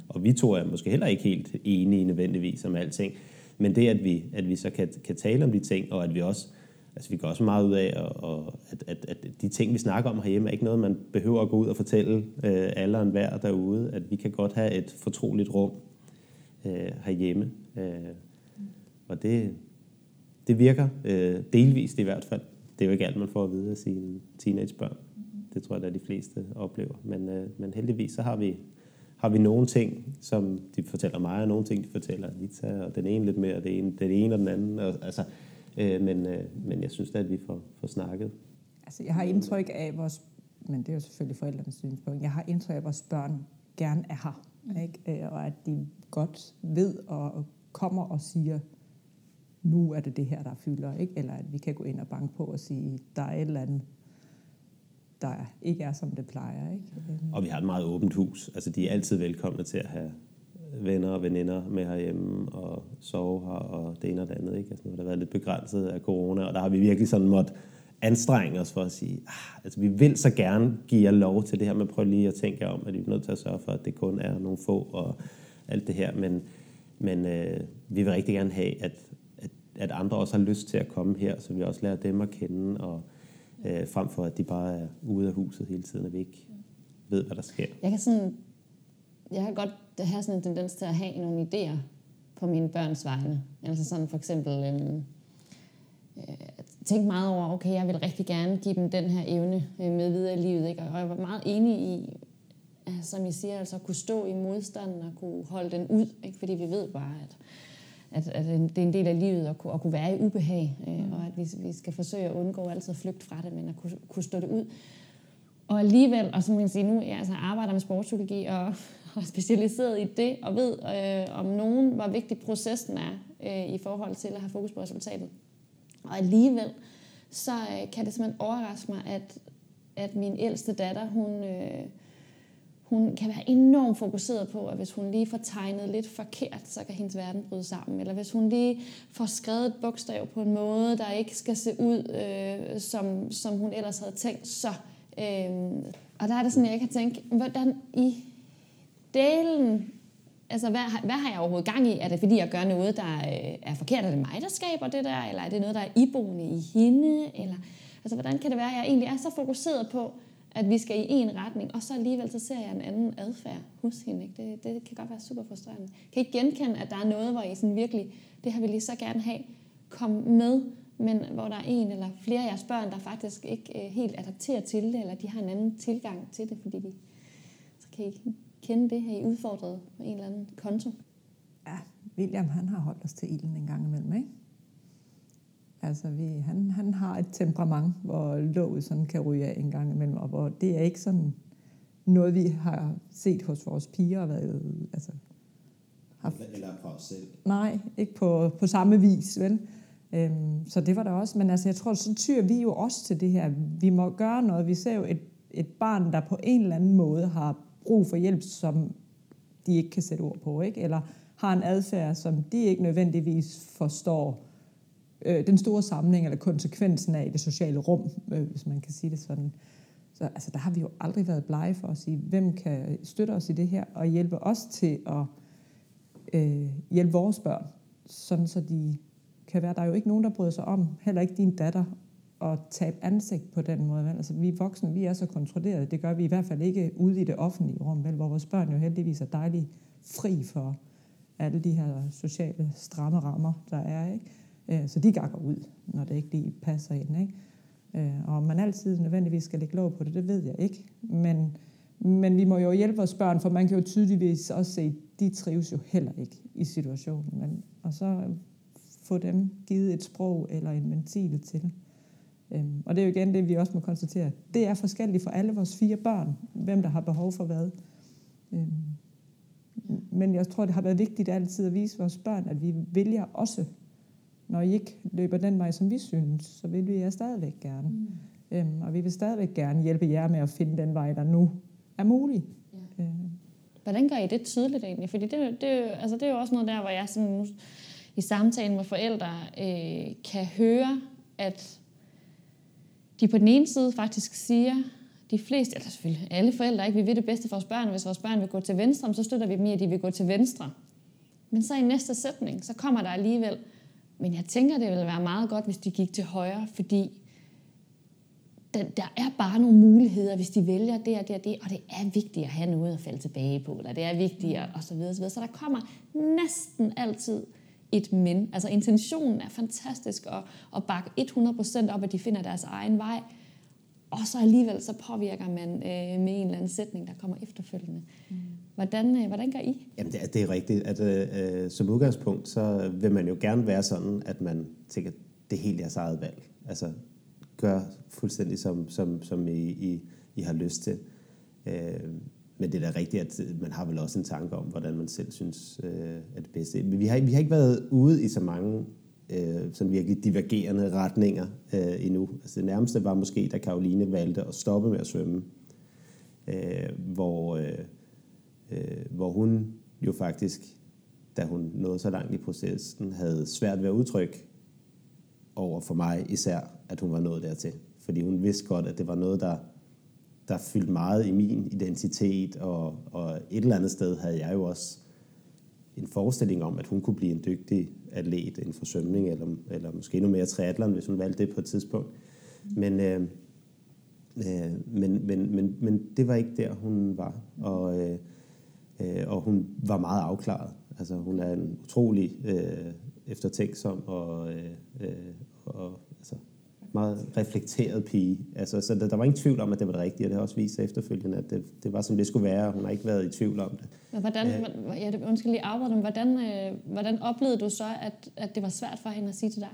Og vi to er måske heller ikke helt enige nødvendigvis om alting. Men det, at vi, at vi så kan, kan tale om de ting, og at vi også Altså, vi går også meget ud af, og, og at, at, at de ting, vi snakker om herhjemme, er ikke noget, man behøver at gå ud og fortælle øh, alle og enhver derude. At vi kan godt have et fortroligt rum øh, herhjemme. Øh, og det, det virker øh, delvist i hvert fald. Det er jo ikke alt, man får at vide af sine teenagebørn. Det tror jeg, at de fleste oplever. Men, øh, men heldigvis så har vi, har vi nogle ting, som de fortæller mig, og nogle ting, de fortæller Anita, og den ene lidt mere, og det ene, det ene og den anden. Og, altså, Øh, men, øh, men jeg synes da, at vi får, får snakket. Altså, jeg har indtryk af, vores, men det er jo selvfølgelig forældrenes synspunkt, jeg har indtryk af, at vores børn gerne er her. Mm. Ikke? Øh, og at de godt ved og kommer og siger, nu er det det her, der fylder. Ikke? Eller at vi kan gå ind og banke på og sige, der er et eller andet, der ikke er, som det plejer. Ikke? Øhm. Og vi har et meget åbent hus. Altså, de er altid velkomne til at have venner og veninder med herhjemme og sove her og det ene og det andet. Ikke? Altså, nu har det været lidt begrænset af corona, og der har vi virkelig sådan måtte anstrenge os for at sige, ah, altså vi vil så gerne give jer lov til det her, men prøv lige at tænke om, at vi er nødt til at sørge for, at det kun er nogle få og alt det her, men, men øh, vi vil rigtig gerne have, at, at, at andre også har lyst til at komme her, så vi også lærer dem at kende, og øh, frem for at de bare er ude af huset hele tiden, og vi ikke ved, hvad der sker. Jeg kan sådan jeg kan godt have sådan en tendens til at have nogle idéer på mine børns vegne. Altså sådan for eksempel øhm, øh, tænke meget over, okay, jeg vil rigtig gerne give dem den her evne øh, med videre i livet. Ikke? Og jeg var meget enig i, som I siger, altså at kunne stå i modstanden og kunne holde den ud. Ikke? Fordi vi ved bare, at, at, at det er en del af livet at kunne, at kunne være i ubehag, øh, mm. og at vi, vi skal forsøge at undgå altid at flygte fra det, men at kunne, kunne stå det ud. Og alligevel, og som man kan sige nu, jeg altså arbejder med sportspsykologi og og specialiseret i det, og ved øh, om nogen, hvor vigtig processen er øh, i forhold til at have fokus på resultatet. Og alligevel, så øh, kan det simpelthen overraske mig, at, at min ældste datter, hun, øh, hun kan være enormt fokuseret på, at hvis hun lige får tegnet lidt forkert, så kan hendes verden bryde sammen. Eller hvis hun lige får skrevet et bogstav på en måde, der ikke skal se ud, øh, som, som hun ellers havde tænkt, så... Øh, og der er det sådan, jeg kan tænke, hvordan i delen, altså hvad, hvad har jeg overhovedet gang i? Er det fordi, jeg gør noget, der øh, er forkert? Er det mig, der skaber det der? Eller er det noget, der er iboende i hende? Eller, altså hvordan kan det være, at jeg egentlig er så fokuseret på, at vi skal i en retning, og så alligevel så ser jeg en anden adfærd hos hende. Ikke? Det, det kan godt være super frustrerende. Kan I genkende, at der er noget, hvor I sådan virkelig, det har vi lige så gerne have, kom med, men hvor der er en eller flere af jeres børn, der faktisk ikke øh, helt adapterer til det, eller de har en anden tilgang til det, fordi de, så kan I kende det? Har I udfordret på en eller anden konto? Ja, William han har holdt os til ilden en gang imellem, ikke? Altså, vi, han, han har et temperament, hvor låget sådan kan ryge af en gang imellem, og hvor det er ikke sådan noget, vi har set hos vores piger. Og været, altså, haft. Eller på os selv. Nej, ikke på, på samme vis, vel? Øhm, så det var der også. Men altså, jeg tror, så tyr vi jo også til det her. Vi må gøre noget. Vi ser jo et, et barn, der på en eller anden måde har brug for hjælp, som de ikke kan sætte ord på, ikke? eller har en adfærd, som de ikke nødvendigvis forstår øh, den store samling eller konsekvensen af i det sociale rum, øh, hvis man kan sige det sådan. Så altså, der har vi jo aldrig været blege for at sige, hvem kan støtte os i det her og hjælpe os til at øh, hjælpe vores børn, sådan så de kan være, der er jo ikke nogen, der bryder sig om, heller ikke din datter, at tabe ansigt på den måde. Vel? Altså, vi voksne, vi er så kontrolleret. Det gør vi i hvert fald ikke ude i det offentlige rum, vel? hvor vores børn jo heldigvis er dejligt fri for alle de her sociale stramme rammer, der er. Ikke? Øh, så de gakker ud, når det ikke lige passer ind. Ikke? Øh, og om man altid nødvendigvis skal lægge lov på det, det ved jeg ikke. Men, men vi må jo hjælpe vores børn, for man kan jo tydeligvis også se, at de trives jo heller ikke i situationen. Men, og så få dem givet et sprog eller en ventil til Øhm, og det er jo igen det, vi også må konstatere. Det er forskelligt for alle vores fire børn, hvem der har behov for hvad. Øhm, men jeg tror, det har været vigtigt altid at vise vores børn, at vi vælger også, når I ikke løber den vej, som vi synes, så vil vi jer stadigvæk gerne. Mm. Øhm, og vi vil stadigvæk gerne hjælpe jer med at finde den vej, der nu er mulig. Ja. Øhm. Hvordan gør I det tydeligt egentlig? Fordi det, det, altså det er jo også noget der, hvor jeg sådan, i samtalen, hvor forældre øh, kan høre, at de på den ene side faktisk siger, de fleste, eller selvfølgelig alle forældre, ikke, vi vil det bedste for vores børn, hvis vores børn vil gå til venstre, så støtter vi dem i, at de vil gå til venstre. Men så i næste sætning, så kommer der alligevel, men jeg tænker, det ville være meget godt, hvis de gik til højre, fordi der, der er bare nogle muligheder, hvis de vælger det og det og det, og det er vigtigt at have noget at falde tilbage på, eller det er vigtigt, og så videre, så videre. Så der kommer næsten altid et men. Altså intentionen er fantastisk at, at bakke 100% op, at de finder deres egen vej, og så alligevel så påvirker man øh, med en eller anden sætning, der kommer efterfølgende. Mm. Hvordan, øh, hvordan gør I? Jamen det er, det er rigtigt, at øh, som udgangspunkt, så vil man jo gerne være sådan, at man tænker, det er helt jeres eget valg. Altså gør fuldstændig som, som, som I, I, I har lyst til. Øh, men det er da rigtigt, at øh, man har vel også en tanke om, hvordan man selv synes øh, er det bedste. Men vi har, vi har ikke været ude i så mange øh, sådan virkelig divergerende retninger øh, endnu. Altså det nærmeste var måske, da Karoline valgte at stoppe med at svømme, øh, hvor, øh, øh, hvor hun jo faktisk, da hun nåede så langt i processen, havde svært ved at udtrykke over for mig især, at hun var nået dertil. Fordi hun vidste godt, at det var noget, der, der fyldte meget i min identitet, og, og et eller andet sted havde jeg jo også en forestilling om, at hun kunne blive en dygtig atlet inden for svømning, eller, eller måske endnu mere triathlon, hvis hun valgte det på et tidspunkt. Men, øh, øh, men, men, men, men det var ikke der, hun var. Og, øh, øh, og hun var meget afklaret. Altså, hun er en utrolig øh, eftertænksom og, øh, øh og meget reflekteret pige. Altså, så der, der var ingen tvivl om, at det var det rigtige, og det har også vist sig efterfølgende, at det, det var, som det skulle være. Hun har ikke været i tvivl om det. Men hvordan, øh, ja, undskyld lige afbryde, hvordan, øh, hvordan oplevede du så, at, at det var svært for hende at sige til dig?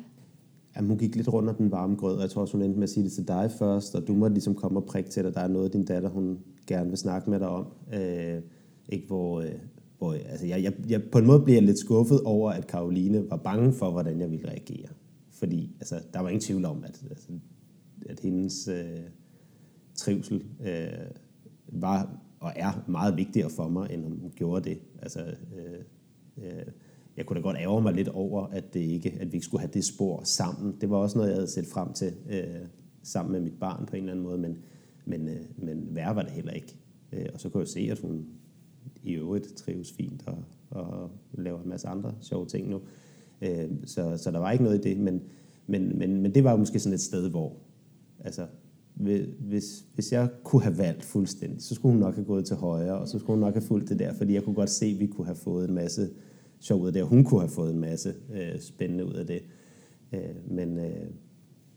Jamen, hun gik lidt rundt om den varme grød, og jeg tror også, hun endte med at sige det til dig først, og du må ligesom komme og prikke til dig. Der er noget, din datter hun gerne vil snakke med dig om. Øh, ikke hvor, øh, hvor altså jeg, jeg, jeg, på en måde bliver jeg lidt skuffet over, at Karoline var bange for, hvordan jeg ville reagere. Fordi altså, der var ingen tvivl om, at, altså, at hendes øh, trivsel øh, var og er meget vigtigere for mig, end hun gjorde det. Altså, øh, øh, jeg kunne da godt ærge mig lidt over, at, det ikke, at vi ikke skulle have det spor sammen. Det var også noget, jeg havde set frem til øh, sammen med mit barn på en eller anden måde, men, men, øh, men værre var det heller ikke. Øh, og så kunne jeg se, at hun i øvrigt trives fint og, og laver en masse andre sjove ting nu. Øh, så, så der var ikke noget i det, men, men, men, men det var måske sådan et sted, hvor altså, hvis, hvis jeg kunne have valgt fuldstændig, så skulle hun nok have gået til højre, og så skulle hun nok have fulgt det der, fordi jeg kunne godt se, at vi kunne have fået en masse sjov ud af det, og hun kunne have fået en masse øh, spændende ud af det. Øh, men, øh,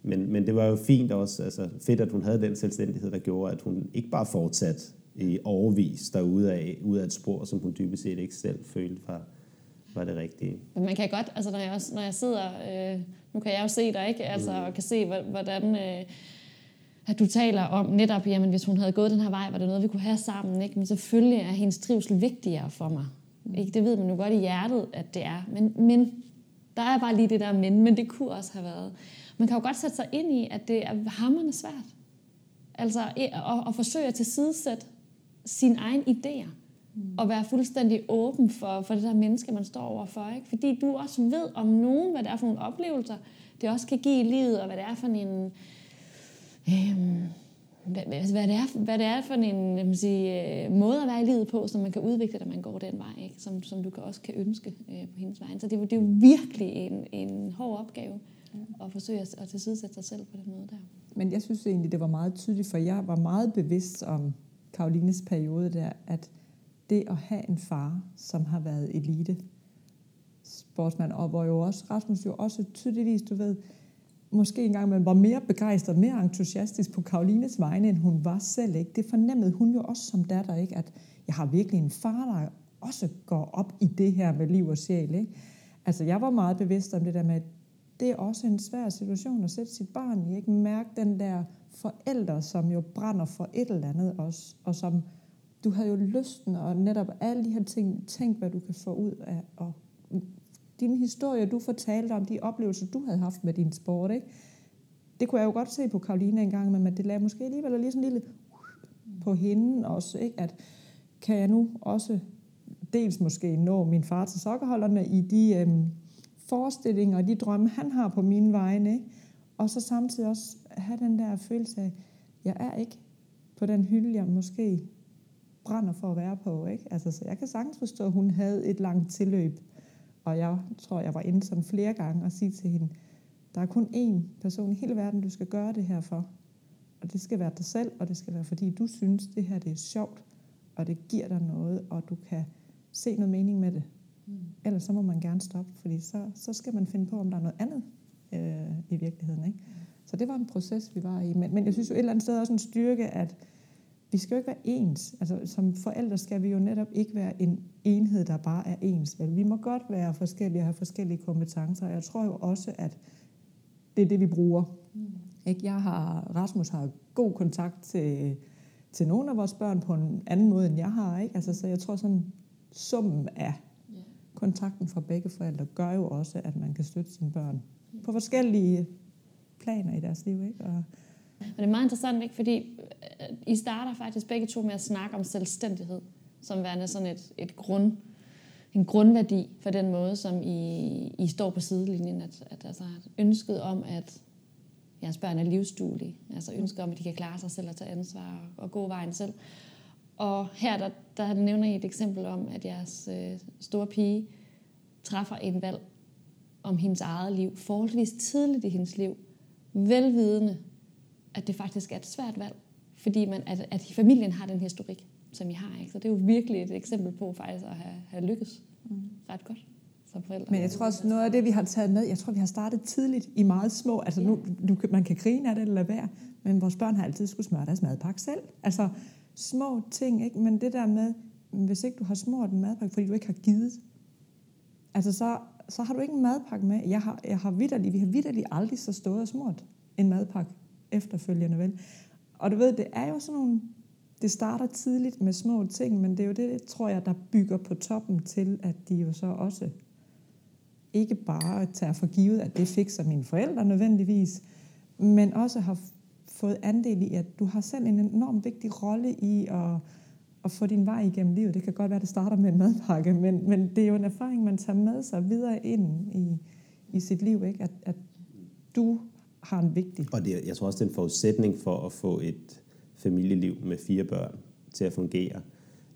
men, men det var jo fint også, altså fedt, at hun havde den selvstændighed, der gjorde, at hun ikke bare fortsat i overvis derude af, ud af et spor, som hun dybest set ikke selv følte var, var det rigtige. Men man kan godt, altså når jeg, også, når jeg sidder, øh, nu kan jeg jo se dig, ikke? Altså, mm. og kan se, hvordan øh, at du taler om netop, jamen hvis hun havde gået den her vej, var det noget, vi kunne have sammen, ikke? Men selvfølgelig er hendes trivsel vigtigere for mig. Mm. Ikke? Det ved man jo godt i hjertet, at det er. Men, men der er bare lige det der men, men det kunne også have været. Man kan jo godt sætte sig ind i, at det er hammerne svært. Altså at, at forsøge at tilsidesætte sine egne idéer. Mm. Og være fuldstændig åben for, for det der menneske, man står overfor. Ikke? Fordi du også ved om nogen, hvad det er for nogle oplevelser, det også kan give i livet, og hvad det er for en... Øhm, hvad, hvad, det er, hvad det er for en jeg sige, øh, måde at være i livet på, som man kan udvikle, når man går den vej, ikke? Som, som du kan også kan ønske øh, på hendes vej. Så det, det er jo virkelig en, en hård opgave at forsøge at, at tilsidesætte sig selv på den måde der. Men jeg synes egentlig, det var meget tydeligt, for jeg var meget bevidst om Karolines periode der, at det at have en far, som har været elite sportsmand, og hvor jo også Rasmus jo også tydeligvis, du ved, måske engang man var mere begejstret, mere entusiastisk på Karolines vegne, end hun var selv. Ikke? Det fornemmede hun jo også som datter, ikke? at jeg har virkelig en far, der også går op i det her med liv og sjæl. Ikke? Altså, jeg var meget bevidst om det der med, at det er også en svær situation at sætte sit barn i. Ikke? Mærke den der forældre, som jo brænder for et eller andet også, og som du havde jo lysten og netop alle de her ting, tænk hvad du kan få ud af, og dine historier, du fortalte om, de oplevelser, du havde haft med din sport, ikke? det kunne jeg jo godt se på Karoline en gang, men det lagde måske alligevel lige sådan en lille på hende også, ikke? at kan jeg nu også dels måske nå min far til sokkerholderne i de øhm, forestillinger og de drømme, han har på mine vegne. Ikke? Og så samtidig også have den der følelse af, jeg er ikke på den hylde, jeg måske brænder for at være på. Ikke? Altså, så jeg kan sagtens forstå, at hun havde et langt tilløb. Og jeg tror, jeg var inde sådan flere gange og sige til hende, der er kun én person i hele verden, du skal gøre det her for. Og det skal være dig selv, og det skal være, fordi du synes, det her det er sjovt, og det giver dig noget, og du kan se noget mening med det. Mm. Ellers så må man gerne stoppe, fordi så, så skal man finde på, om der er noget andet øh, i virkeligheden. Ikke? Mm. Så det var en proces, vi var i. Men, men jeg synes jo et eller andet sted også en styrke, at vi skal jo ikke være ens. Altså, som forældre skal vi jo netop ikke være en enhed, der bare er ens. Vel? Vi må godt være forskellige og have forskellige kompetencer. Jeg tror jo også, at det er det, vi bruger. Mm. Ikke? Jeg har, Rasmus har god kontakt til, til nogle af vores børn på en anden måde, end jeg har. Ikke? Altså, så jeg tror sådan, summen af kontakten fra begge forældre gør jo også, at man kan støtte sine børn på forskellige planer i deres liv. Ikke? Og, og det er meget interessant, ikke? fordi øh, I starter faktisk begge to med at snakke om selvstændighed, som værende sådan et, et grund, en grundværdi for den måde, som I, I står på sidelinjen. At, at altså, ønsket om, at jeres børn er livsduelige. Altså ønsket om, at de kan klare sig selv og tage ansvar og, og gå vejen selv. Og her der, der nævner I et eksempel om, at jeres øh, store pige træffer en valg om hendes eget liv, forholdsvis tidligt i hendes liv, velvidende, at det faktisk er et svært valg, fordi man, at, at familien har den historik, som I har. Ikke? Så det er jo virkelig et eksempel på faktisk at have, have lykkes mm. ret godt som forældre. Men jeg tror også, noget af det, vi har taget med, jeg tror, vi har startet tidligt i meget små, altså nu, du, man kan grine af det eller lade være, men vores børn har altid skulle smøre deres madpakke selv. Altså små ting, ikke? men det der med, hvis ikke du har smurt en madpakke, fordi du ikke har givet, altså så, så har du ikke en madpakke med. Jeg har, jeg har vidderlig, vi har vidderligt aldrig så stået og smurt en madpakke efterfølgende, vel? Og du ved, det er jo sådan nogle, det starter tidligt med små ting, men det er jo det, tror jeg, der bygger på toppen til, at de jo så også ikke bare tager for givet, at det fik sig mine forældre nødvendigvis, men også har fået andel i, at du har selv en enorm vigtig rolle i at, at få din vej igennem livet. Det kan godt være, at det starter med en madpakke, men, men det er jo en erfaring, man tager med sig videre ind i, i sit liv, ikke? At, at du har en vigtig... Og det, jeg tror også, det er en forudsætning for at få et familieliv med fire børn til at fungere,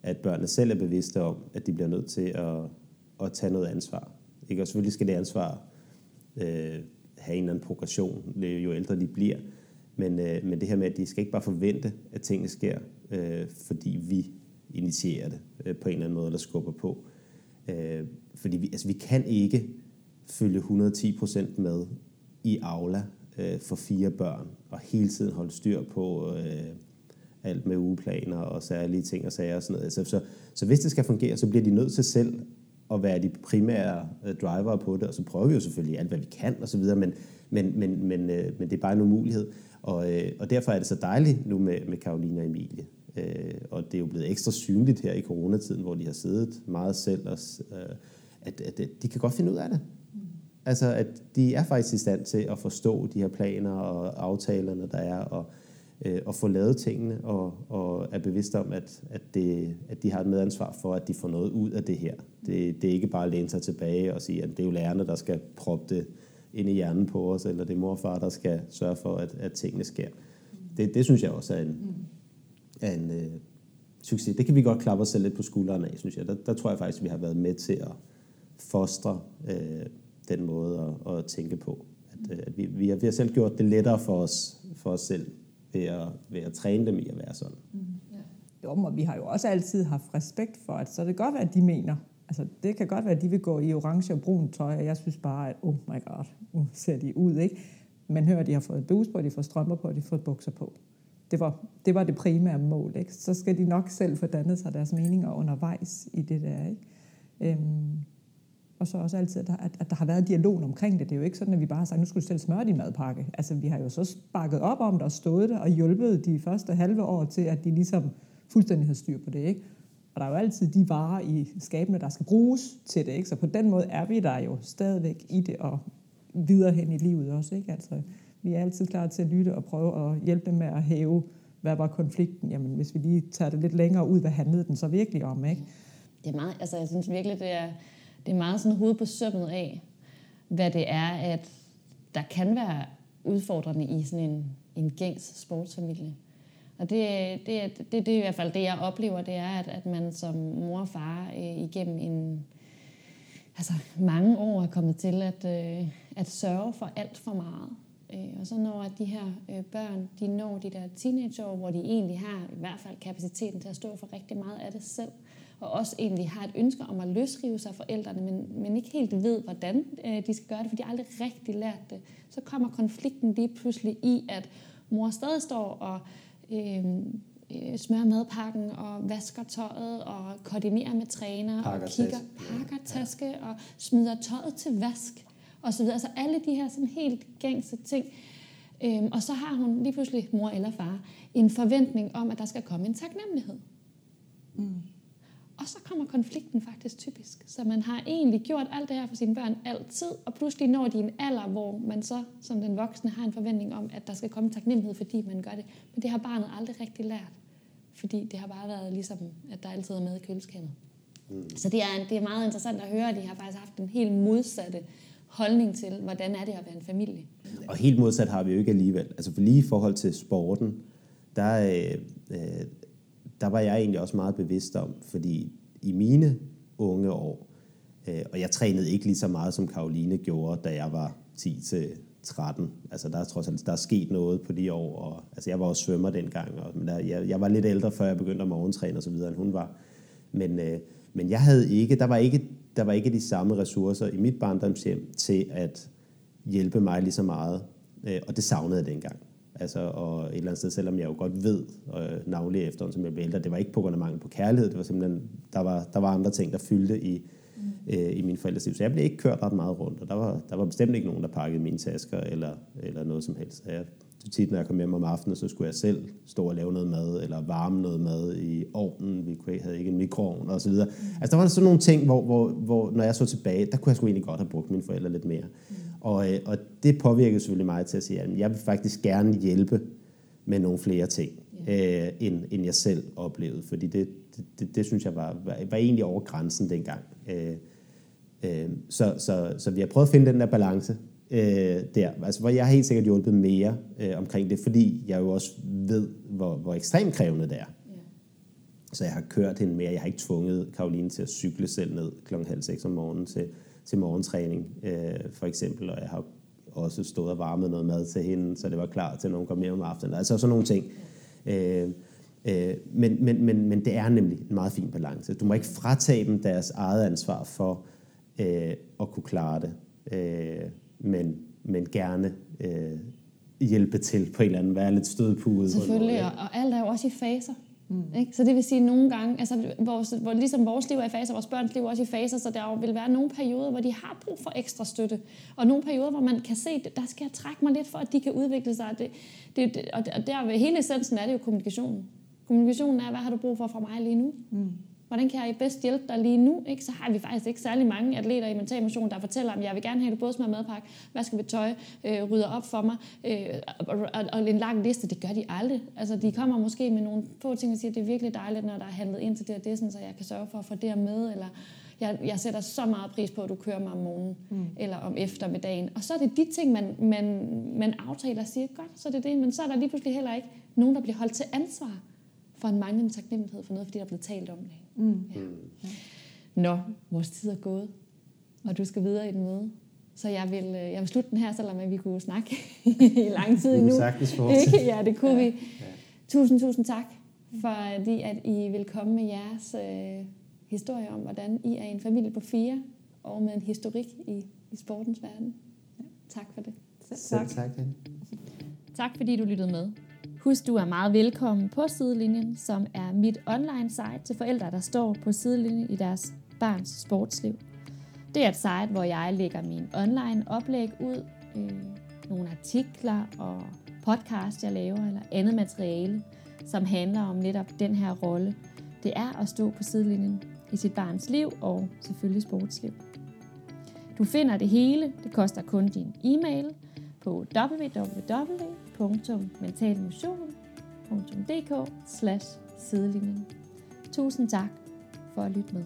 at børnene selv er bevidste om, at de bliver nødt til at, at tage noget ansvar. Ikke? Og selvfølgelig skal det ansvar øh, have en eller anden progression, jo ældre de bliver. Men, øh, men det her med, at de skal ikke bare forvente, at tingene sker, øh, fordi vi initierer det øh, på en eller anden måde, eller skubber på. Øh, fordi vi, altså, vi kan ikke følge 110% med i Aula øh, for fire børn, og hele tiden holde styr på øh, alt med ugeplaner og særlige ting og sager og sådan noget. Altså, så, så hvis det skal fungere, så bliver de nødt til selv at være de primære øh, driver på det, og så prøver vi jo selvfølgelig alt, hvad vi kan og så videre, men, men, men, men, øh, men det er bare en umulighed. Og, øh, og derfor er det så dejligt nu med, med Karoline og Emilie. Øh, og det er jo blevet ekstra synligt her i coronatiden, hvor de har siddet meget selv, og, øh, at, at, at de kan godt finde ud af det. Altså, at de er faktisk i stand til at forstå de her planer og aftalerne, der er, og, øh, og få lavet tingene, og, og er bevidst om, at, at, det, at de har et medansvar for, at de får noget ud af det her. Det, det er ikke bare at læne sig tilbage og sige, at det er jo lærerne, der skal proppe det ind i hjernen på os, eller det er morfar, der skal sørge for, at, at tingene sker. Det, det synes jeg også er en, er en øh, succes. Det kan vi godt klappe os selv lidt på skuldrene af, synes jeg. Der, der tror jeg faktisk, at vi har været med til at fostre øh, den måde at, at tænke på. At, øh, at vi, vi, har, vi har selv gjort det lettere for os, for os selv ved at, ved at træne dem i at være sådan. Mm, yeah. Jo, og vi har jo også altid haft respekt for, at så det kan godt være, at de mener, Altså, det kan godt være, at de vil gå i orange og brun tøj, og jeg synes bare, at oh my god, nu uh, ser de ud, ikke? Men hører, at de har fået bus på, de får strømper på, de har fået bukser på. Det var, det var det primære mål, ikke? Så skal de nok selv få dannet sig deres meninger undervejs i det der, ikke? Øhm, og så også altid, at der, at, at der har været dialog omkring det. Det er jo ikke sådan, at vi bare har sagt, nu skal du selv smøre din madpakke. Altså, vi har jo så sparket op om det og stået det og hjulpet de første halve år til, at de ligesom fuldstændig har styr på det, ikke? Og der er jo altid de varer i skabene, der skal bruges til det. Ikke? Så på den måde er vi der jo stadigvæk i det og videre hen i livet også. Ikke? Altså, vi er altid klar til at lytte og prøve at hjælpe dem med at hæve, hvad var konflikten? Jamen, hvis vi lige tager det lidt længere ud, hvad handlede den så virkelig om? Ikke? Det er meget, altså jeg synes virkelig, det er, det er meget sådan hoved på sømmet af, hvad det er, at der kan være udfordrende i sådan en, en gængs sportsfamilie. Og det, det, det, det er i hvert fald det, jeg oplever, det er, at, at man som mor og far øh, igennem en, altså mange år er kommet til at, øh, at sørge for alt for meget. Øh, og så når at de her øh, børn, de når de der teenageår, hvor de egentlig har i hvert fald kapaciteten til at stå for rigtig meget af det selv, og også egentlig har et ønske om at løsrive sig forældrene, men, men ikke helt ved, hvordan øh, de skal gøre det, for de har aldrig rigtig lært det. Så kommer konflikten lige pludselig i, at mor stadig står og øh, øh, smører madpakken og vasker tøjet og koordinerer med træner Pakker og kigger, taske. pakker taske og smider tøjet til vask og så videre. Altså alle de her sådan helt gængse ting. Øhm, og så har hun lige pludselig, mor eller far, en forventning om, at der skal komme en taknemmelighed. Mm. Og så kommer konflikten faktisk typisk. Så man har egentlig gjort alt det her for sine børn altid, og pludselig når de en alder, hvor man så som den voksne har en forventning om, at der skal komme taknemmelighed, fordi man gør det. Men det har barnet aldrig rigtig lært. Fordi det har bare været ligesom, at der altid er mad i køleskabet. Mm. Så det er, det er meget interessant at høre, at de har faktisk haft en helt modsatte holdning til, hvordan er det at være en familie. Og helt modsat har vi jo ikke alligevel. Altså for lige i forhold til sporten, der, øh, øh, der var jeg egentlig også meget bevidst om, fordi i mine unge år, øh, og jeg trænede ikke lige så meget, som Karoline gjorde, da jeg var 10 til 13. Altså der er trods alt der er sket noget på de år, og altså jeg var også svømmer dengang, og, men der, jeg, jeg var lidt ældre, før jeg begyndte at morgentræne og så videre, end hun var. Men, øh, men jeg havde ikke, der var ikke, der var ikke de samme ressourcer i mit barndomshjem til at hjælpe mig lige så meget, øh, og det savnede jeg dengang. Altså, og et eller andet sted, selvom jeg jo godt ved, øh, navnlig efter, som jeg blev ældre, det var ikke på grund af mangel på kærlighed, det var simpelthen, der var, der var andre ting, der fyldte i, mm. øh, i min forældres liv. Så jeg blev ikke kørt ret meget rundt, og der var, der var bestemt ikke nogen, der pakkede mine tasker eller, eller noget som helst. Så jeg, tit, når jeg kom hjem om aftenen, så skulle jeg selv stå og lave noget mad, eller varme noget mad i ovnen. Vi kunne- havde ikke en mikroovn og så videre. Altså, der var sådan nogle ting, hvor, hvor, hvor, når jeg så tilbage, der kunne jeg sgu egentlig godt have brugt mine forældre lidt mere. Og, øh, og det påvirkede selvfølgelig mig til at sige, at jeg vil faktisk gerne hjælpe med nogle flere ting, øh, end, end jeg selv oplevede. Fordi det, det, det, det synes jeg var, var, var egentlig over grænsen dengang. Øh, øh, så, så, så vi har prøvet at finde den der balance øh, der. Altså, hvor jeg har helt sikkert hjulpet mere øh, omkring det, fordi jeg jo også ved, hvor, hvor ekstremt krævende det er. Så jeg har kørt hende mere. Jeg har ikke tvunget Karoline til at cykle selv ned klokken halv seks om morgenen til, til morgentræning, øh, for eksempel. Og jeg har også stået og varmet noget mad til hende, så det var klar til, når hun kom hjem om aftenen. Altså sådan nogle ting. Øh, øh, men, men, men, men det er nemlig en meget fin balance. Du må ikke fratage dem deres eget ansvar for øh, at kunne klare det, øh, men, men gerne øh, hjælpe til på en eller anden, være lidt stødpude. Selvfølgelig, og, og alt er jo også i faser. Mm. Ikke? Så det vil sige, at nogle gange, altså vores, hvor, ligesom vores liv er i faser, vores børns liv er også i faser, så der vil være nogle perioder, hvor de har brug for ekstra støtte, og nogle perioder, hvor man kan se, der skal jeg trække mig lidt for, at de kan udvikle sig. Det, det, det, og der ved hele essensen er det jo kommunikationen. Kommunikationen er, hvad har du brug for fra mig lige nu? Mm. Hvordan kan jeg bedst hjælpe dig lige nu? Ikke? Så har vi faktisk ikke særlig mange atleter i mental motion, der fortæller, at jeg vil gerne have, at du både smager madpakke, vasker ved tøj, øh, rydder op for mig, øh, og, og, og, en lang liste. Det gør de aldrig. Altså, de kommer måske med nogle få ting og siger, at det er virkelig dejligt, når der er handlet ind til det og det, sådan, så jeg kan sørge for at få det med, eller jeg, jeg sætter så meget pris på, at du kører mig om morgenen, mm. eller om eftermiddagen. Og så er det de ting, man, man, man aftaler og siger, godt, så er det det, men så er der lige pludselig heller ikke nogen, der bliver holdt til ansvar for en manglende taknemmelighed for noget, fordi der er blevet talt om det. Mm. Ja. Nå, vores tid er gået, og du skal videre i den møde. Så jeg vil, øh, jeg vil slutte den her, selvom vi kunne snakke i lang tid Vi endnu. kunne sagtens fortsætte. Ikke? Ja, det kunne ja. vi. Tusind, tusind tak, fordi at I vil komme med jeres øh, historie om, hvordan I er en familie på fire, og med en historik i, i sportens verden. Ja, tak for det. Selv tak. Henning. Tak fordi du lyttede med. Husk, du er meget velkommen på Sidelinjen, som er mit online site til forældre, der står på sidelinjen i deres barns sportsliv. Det er et site, hvor jeg lægger min online oplæg ud, øh, nogle artikler og podcast, jeg laver, eller andet materiale, som handler om netop den her rolle. Det er at stå på sidelinjen i sit barns liv og selvfølgelig sportsliv. Du finder det hele, det koster kun din e-mail, på www www.mentalmotion.dk slash sidelinjen. Tusind tak for at lytte med.